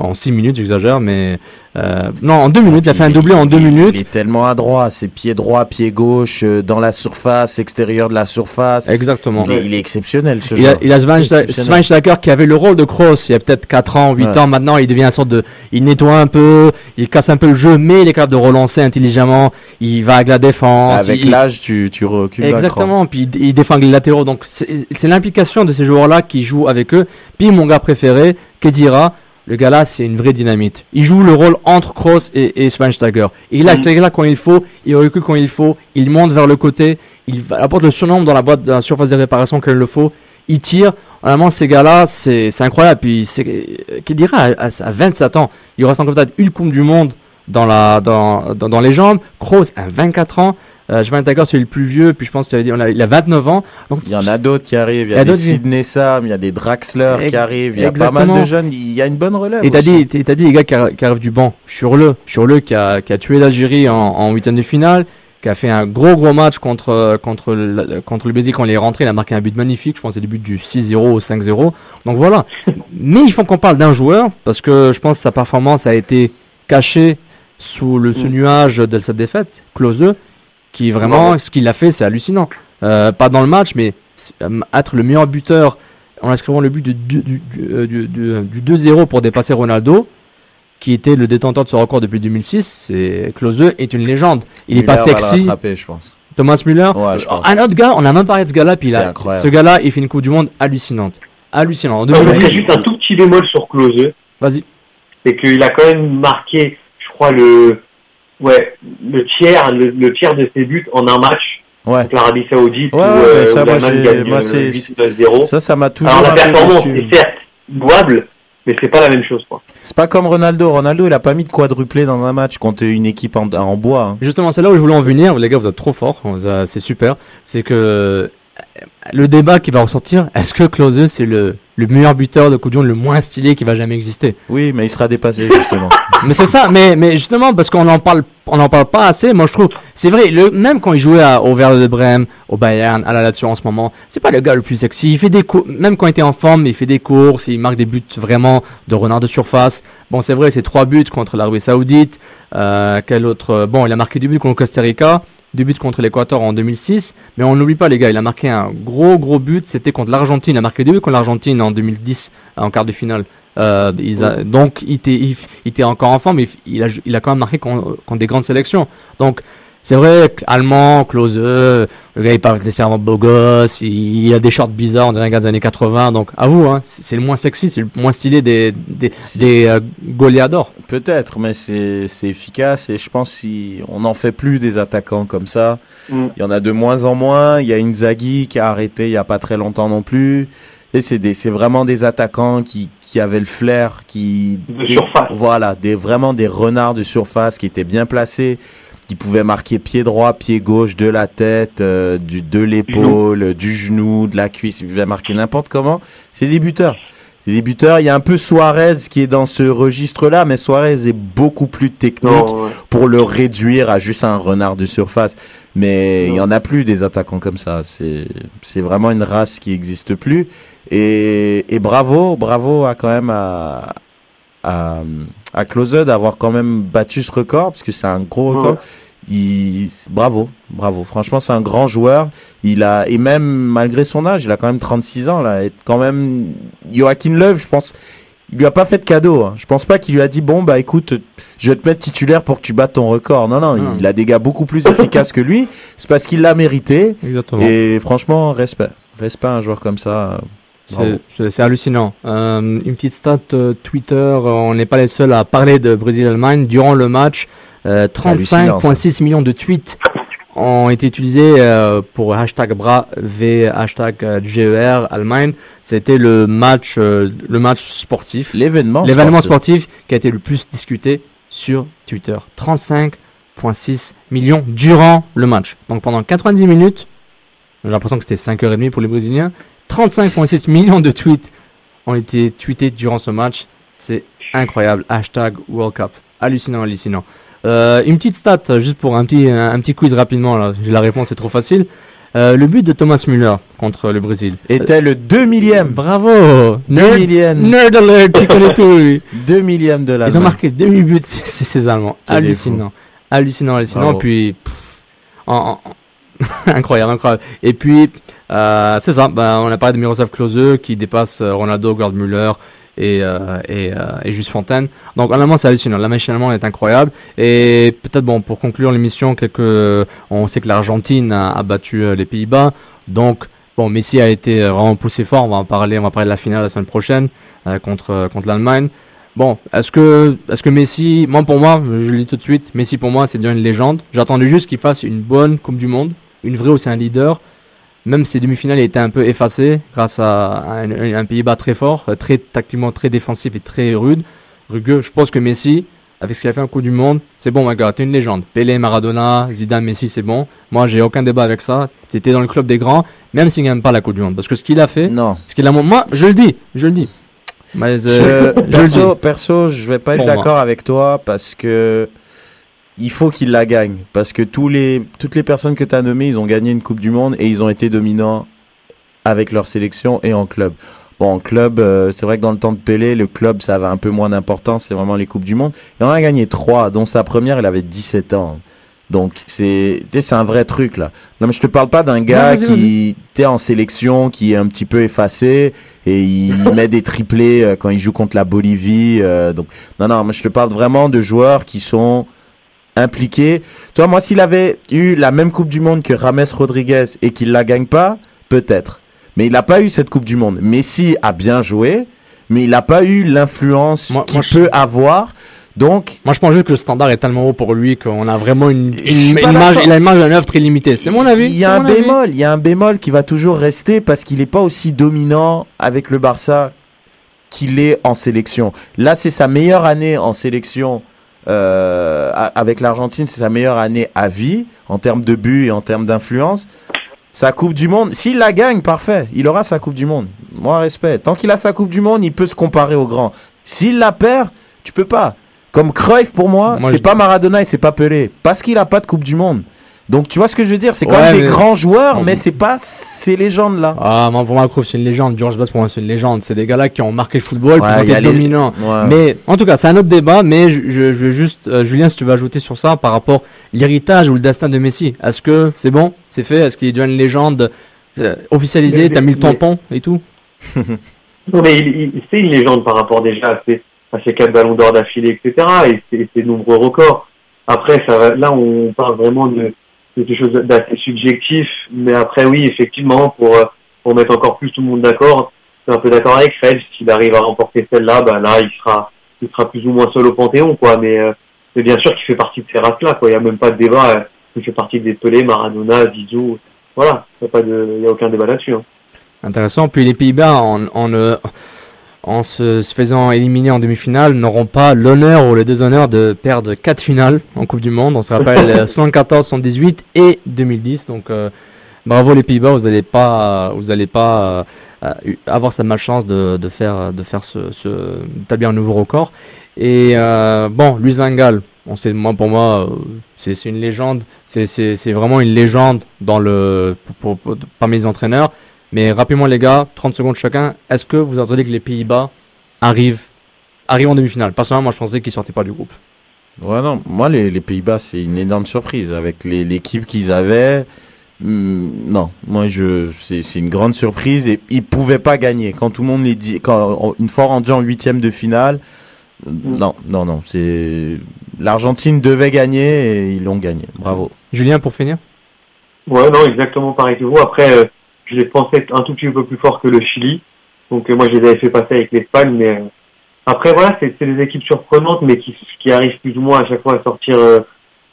En 6 minutes, j'exagère, mais, euh, non, en 2 minutes, il a fait un doublé en 2 minutes. Il est tellement adroit. C'est pied droit, pied gauche, euh, dans la surface, extérieur de la surface. Exactement. Il est, il est exceptionnel, ce Il a, joueur. il a Schweinste- Exceptionnel. Schweinsteiger qui avait le rôle de Kroos il y a peut-être 4 ans, 8 Ouais. ans. Maintenant, il devient une sorte de. Il nettoie un peu, il casse un peu le jeu, mais il est capable de relancer intelligemment. Il va avec la défense. Avec il- l'âge, tu, tu recules. Exactement, puis il, il défend les latéraux. Donc, c'est l'implication de ces joueurs-là qui jouent avec eux. Puis, mon gars préféré, Kedira, le gars là, c'est une vraie dynamite. Il joue le rôle entre Kroos et, et Schweinsteiger. Il Mm. est là quand il faut, il recule quand il faut, il monte vers le côté, il apporte le surnombre dans la boîte de la surface de réparation quand il le faut, il tire. Vraiment, ces gars-là, c'est c'est incroyable. Puis, c'est- Kedira, à, à, à 27 ans, il reste encore peut-être une Coupe du Monde dans, la, dans, dans, dans les jambes. Kroos a 24 ans. Euh, Schweinsteiger, c'est le plus vieux. Puis je pense qu'il a, il a 29 ans. Donc, Il y en a d'autres qui arrivent. Il y a, des Sidney Sam, il y a des Draxler qui arrivent. Il y a pas mal exactement. de jeunes. Il y a une bonne relève. Et t'as dit, t'as dit les gars qui, arri- qui arrivent du banc. Sur-le, sur-le qui a, qui a tué l'Algérie en, en huitième de finale, qui a fait un gros gros match contre, contre, le, contre le Brésil quand il est rentré. Il a marqué un but magnifique. Je pense que c'est le but du 6-0 ou 5-0. Donc voilà. Mais il faut qu'on parle d'un joueur parce que je pense que sa performance a été cachée sous le, ce Mm. nuage de cette défaite. Klose, qui vraiment, Ouais. ce qu'il a fait, c'est hallucinant. Euh, pas dans le match, mais euh, être le meilleur buteur en inscrivant le but du, du, du, du, euh, du- du- du 2-0 pour dépasser Ronaldo, qui était le détenteur de ce record depuis 2006, c'est Klose est une légende. Il est Müller pas va le sexy. rattraper, je pense. Thomas Müller. Ouais, je pense. Un autre gars, on a même parlé de ce gars-là, puis incroyable. ce gars-là, il fait une Coupe du Monde hallucinante. Hallucinant. En Je mettrais 2010, juste un tout petit bémol sur Klose. Vas-y. C'est qu'il a quand même marqué, je crois, le, ouais, le tiers, le, le tiers de ses buts en un match. Ouais. Contre l'Arabie Saoudite, Ouais, euh, ça, où moi, gagne moi, euh, c'est- 8-0. Ça, ça m'a toujours Alors la performance est certes louable, mais c'est pas la même chose, quoi. C'est pas comme Ronaldo. Ronaldo, il a pas mis de quadruplé dans un match contre une équipe en, en bois. hein. Justement, c'est là où je voulais en venir. Les gars, vous êtes trop forts. A- C'est super. C'est que euh, le débat qui va ressortir, est-ce que Klose, c'est le, le meilleur buteur de Coupe du Monde, le moins stylé qui va jamais exister? Oui, mais il sera dépassé, justement. Mais c'est ça, mais, mais justement, parce qu'on en parle, parle pas assez, moi je trouve, c'est vrai, le, même quand il jouait au Werder de Brême, au Bayern, à la Lazio en ce moment, c'est pas le gars le plus sexy. Il fait des même quand il était en forme, il fait des courses, il marque des buts vraiment de renard de surface. Bon, c'est vrai, c'est trois buts contre l'Arabie Saoudite. Euh, quel autre Bon, il a marqué deux buts contre Costa Rica, deux buts contre l'Équateur en 2006, mais on n'oublie pas les gars, il a marqué un gros gros but, c'était contre l'Argentine. Il a marqué deux buts contre l'Argentine en 2010 en quart de finale. Euh, ils a- donc il était, il, il était encore enfant, mais il a, il a quand même marqué contre, contre des grandes sélections. Donc c'est vrai, allemand, Klose, le gars il parle nécessairement beau gosse, il, il a des shorts bizarres, on dirait un gars des années 80. Donc à vous, hein, c'est c'est le moins sexy, c'est le moins stylé des, des, des euh. Peut-être, mais c'est c'est efficace et je pense si on n'en fait plus des attaquants comme ça. Mm. Il y en a de moins en moins. Il y a Inzaghi qui a arrêté il y a pas très longtemps non plus. Et c'est des c'est vraiment des attaquants qui qui avaient le flair, qui De surface. Voilà, des vraiment des renards de surface qui étaient bien placés, qui pouvaient marquer pied droit, pied gauche, de la tête, euh, du de l'épaule, du genou, de la cuisse. Ils pouvaient marquer n'importe comment. C'est des buteurs. des buteurs. Il y a un peu Suarez qui est dans ce registre-là, mais Suarez est beaucoup plus technique ouais. pour le réduire à juste un renard de surface. Mais il y en a plus des attaquants comme ça. C'est vraiment une race qui existe plus. Et, et bravo, bravo à quand même à à, à d'avoir quand même battu ce record parce que c'est un gros record. Ouais. Il, bravo, bravo. Franchement, c'est un grand joueur. Il a et même malgré son âge, il a quand même 36 ans là. Et quand même, Joachim Löw, je pense, il lui a pas fait de cadeau. Hein. Je pense pas qu'il lui a dit bon bah écoute, je vais te mettre titulaire pour que tu battes ton record. Non non, Ah. il a des gars beaucoup plus efficaces que lui. C'est parce qu'il l'a mérité. Exactement. Et franchement, respect, respect à un joueur comme ça. Bravo. C'est- hallucinant. Euh, une petite stat euh, Twitter, euh, on n'est pas les seuls à parler de Brésil-Allemagne. Durant le match, euh, hallucinant, 35,6 millions de tweets ont été utilisés euh, pour hashtag bras V, hashtag euh, GER Allemagne. C'était le match, euh, le match sportif. L'événement. L'événement sportif. sportif qui a été le plus discuté sur Twitter. 35,6 millions durant le match. Donc pendant 90 minutes, j'ai l'impression que c'était 5h30 pour les Brésiliens. 35,6 millions de tweets ont été tweetés durant ce match. C'est incroyable. Hashtag World Cup. Hallucinant, hallucinant. Euh, une petite stat, juste pour un petit, un, un petit quiz rapidement. Là. La réponse, c'est trop facile. Euh, le but de Thomas Müller contre le Brésil. Était le 2 millième. Bravo 2 Nerd, millième. nerd alert, tu connais tout, lui. 2 millième de la Ils ont marqué 2000 buts, c'est ces Allemands. Est Hallucinant. Hallucinant, hallucinant. Bravo. Puis, pff, en- en- incroyable, incroyable. Et puis, euh, c'est ça, ben, on a parlé de Miroslav Klose qui dépasse Ronaldo, Gerd Müller et, euh, et, euh, et Juste Fontaine. Donc, en allemand, c'est hallucinant. La machine allemande est incroyable. Et peut-être, bon, pour conclure l'émission, on sait que l'Argentine a, battu euh, les Pays-Bas. Donc, bon, Messi a été euh, vraiment poussé fort. On va en parler, on va parler de la finale la semaine prochaine contre, contre l'Allemagne. Bon, est-ce que, est-ce que Messi, moi pour moi, je le dis tout de suite, Messi pour moi c'est déjà une légende. J'attendais juste qu'il fasse une bonne Coupe du Monde, une vraie c'est un leader. Même si les demi-finales étaient un peu effacées grâce à un, Pays-Bas très fort, euh, très tactiquement très défensif et très rude, rugueux. Je pense que Messi, avec ce qu'il a fait en Coupe du Monde, c'est bon, my gars, t'es une légende. Pelé, Maradona, Zidane, Messi, c'est bon. Moi, j'ai aucun débat avec ça. T'étais dans le club des grands, même s'il gagne pas la Coupe du Monde, parce que ce qu'il a fait, non, ce qu'il a, moi, je le dis, je le dis. Mais, euh, Je- je le perso, dis. perso, je vais pas être d'accord avec toi parce que il faut qu'il la gagne. Parce que tous les, toutes les personnes que tu as nommées, ils ont gagné une Coupe du Monde et ils ont été dominants avec leur sélection et en club. Bon, en club, euh, c'est vrai que dans le temps de Pelé, le club, ça avait un peu moins d'importance. C'est vraiment les Coupes du Monde. Il en a gagné trois, dont sa première, il avait 17 ans. Donc, c'est un vrai truc, là. Non, mais je te parle pas d'un gars qui était en sélection, qui est un petit peu effacé et il met des triplés euh, quand il joue contre la Bolivie. euh, donc, non, non, moi, je te parle vraiment de joueurs qui sont impliqués. Tu vois, moi, s'il avait eu la même Coupe du Monde que Rames Rodriguez et qu'il la gagne pas, peut-être. Mais il n'a pas eu cette Coupe du Monde. Messi a bien joué, mais il n'a pas eu l'influence qu'il je- peut avoir. Donc, Moi, je pense juste que le standard est tellement haut pour lui qu'on a vraiment une, une, une image, il a une image d'un œuvre très limitée. C'est mon avis. Il y a un bémol, il y a un bémol qui va toujours rester parce qu'il n'est pas aussi dominant avec le Barça qu'il est en sélection. Là, c'est sa meilleure année en sélection euh, avec l'Argentine, c'est sa meilleure année à vie en termes de buts et en termes d'influence. Sa Coupe du Monde, s'il la gagne, parfait, il aura sa Coupe du Monde. Moi, respect. Tant qu'il a sa Coupe du Monde, il peut se comparer aux grands. S'il la perd, tu peux pas. Comme Cruyff, pour moi, Moi, c'est je- pas Maradona et c'est pas Pelé. Parce qu'il a pas de Coupe du Monde. Donc, tu vois ce que je veux dire? C'est quand Ouais, même des mais- grands joueurs, mais c'est pas ces légendes-là. Ah, moi, pour moi, Cruyff, c'est une légende. George Best, pour moi, c'est une légende. C'est des gars-là qui ont marqué le football, Ouais, qui ont y a été les- dominants. Ouais. Mais, en tout cas, c'est un autre débat, mais je, je, je veux juste, euh, Julien, si tu veux ajouter sur ça, par rapport l'héritage ou le destin de Messi. Est-ce que c'est bon? C'est fait? Est-ce qu'il est déjà une légende euh, officialisée? T'as mis le mais- tampon et tout? Non, mais il, il- c'est une légende par rapport déjà à ses, à ses quatre ballons d'or d'affilée, etc. et ses, ses nombreux records. Après, ça, va- là, on parle vraiment de, de quelque chose d'assez subjectif. Mais après, oui, effectivement, pour, euh, pour mettre encore plus tout le monde d'accord, je suis un peu d'accord avec Fred. S'il arrive à remporter celle-là, ben là, il sera, il sera plus ou moins seul au Panthéon, quoi. Mais, euh, mais bien sûr qu'il fait partie de ces races-là, quoi. Il n'y a même pas de débat. euh, Il fait partie des Pelé, Maradona, Zizou. Voilà. Il n'y a a aucun débat là-dessus. hein. Intéressant. Puis les Pays-Bas, euh, en se, se faisant éliminer en demi-finale, n'auront pas l'honneur ou le déshonneur de perdre quatre finales en Coupe du Monde. On se rappelle euh, 74, 78 et 2010. Donc euh, bravo les Pays-Bas, vous n'allez pas, vous allez pas euh, eu- avoir cette malchance de, de faire, de faire ce, ce d'établir un nouveau record. Et euh, bon, Luis Van Gaal, on sait, moi, pour moi, euh, c'est une légende. C'est- vraiment une légende dans le, pour, pour- pour- parmi les entraîneurs. Mais rapidement, les gars, 30 secondes chacun. Est-ce que vous attendez que les Pays-Bas arrivent, arrivent en demi-finale? Personnellement, moi, je pensais qu'ils sortaient pas du groupe. Ouais, non, moi, les, les Pays-Bas, c'est une énorme surprise. Avec les- l'équipe qu'ils avaient, hmm, non, moi, je, c'est c'est une grande surprise et ils pouvaient pas gagner. Quand tout le monde les dit, quand, une fois rendu en huitième de finale, non, non, non, c'est, l'Argentine devait gagner et ils l'ont gagné. Bravo. Julien, pour finir? Ouais, non, exactement pareil que vous. Après, euh, je les pensais un tout petit peu plus fort que le Chili. Donc, euh, moi, je les avais fait passer avec l'Espagne. Mais euh, après, voilà, c'est des équipes surprenantes, mais qui, qui arrivent plus ou moins à chaque fois à sortir, euh,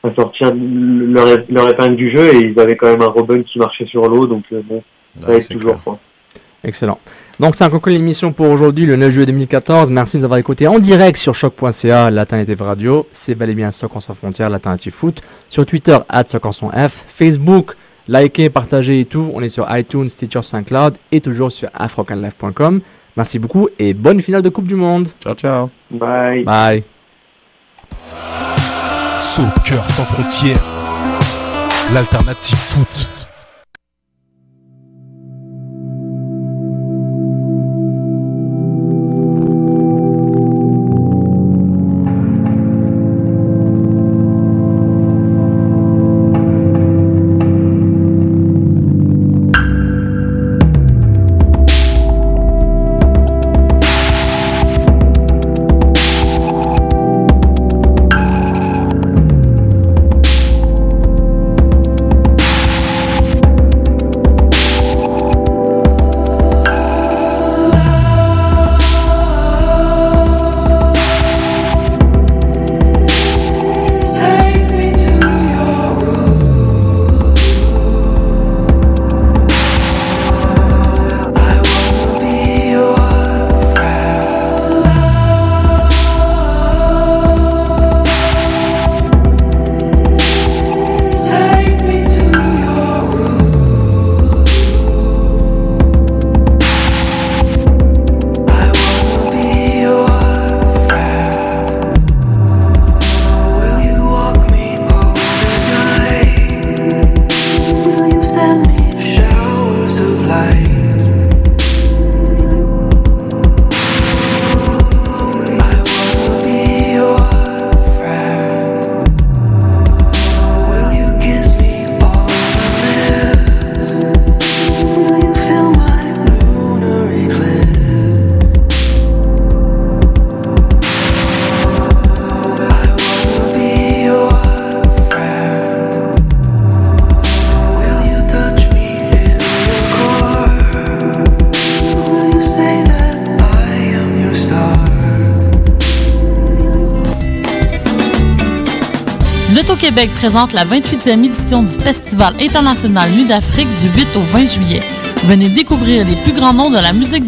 à sortir leur, leur épingle du jeu. Et ils avaient quand même un Robin qui marchait sur l'eau. Donc, euh, bon, ça Ouais, toujours. Quoi. Excellent. Donc, c'est un conclu l'émission pour aujourd'hui, le 9 juillet 2014. Merci de nous avoir écoutés en direct sur choc.ca, l'alternative radio. C'est bel et bien Soccer sans frontières, l'alternative foot. Sur Twitter, at Soccer sans F. Facebook, likez, partagez et tout. On est sur iTunes, Stitcher, SoundCloud et toujours sur afrocanlife.com. Merci beaucoup et bonne finale de Coupe du Monde. Ciao, ciao. Bye. Bye. Soccer sans frontières, l'alternative foot. Présente la 28e édition du Festival international Nuit d'Afrique du 8 au 20 juillet. Venez découvrir les plus grands noms de la musique du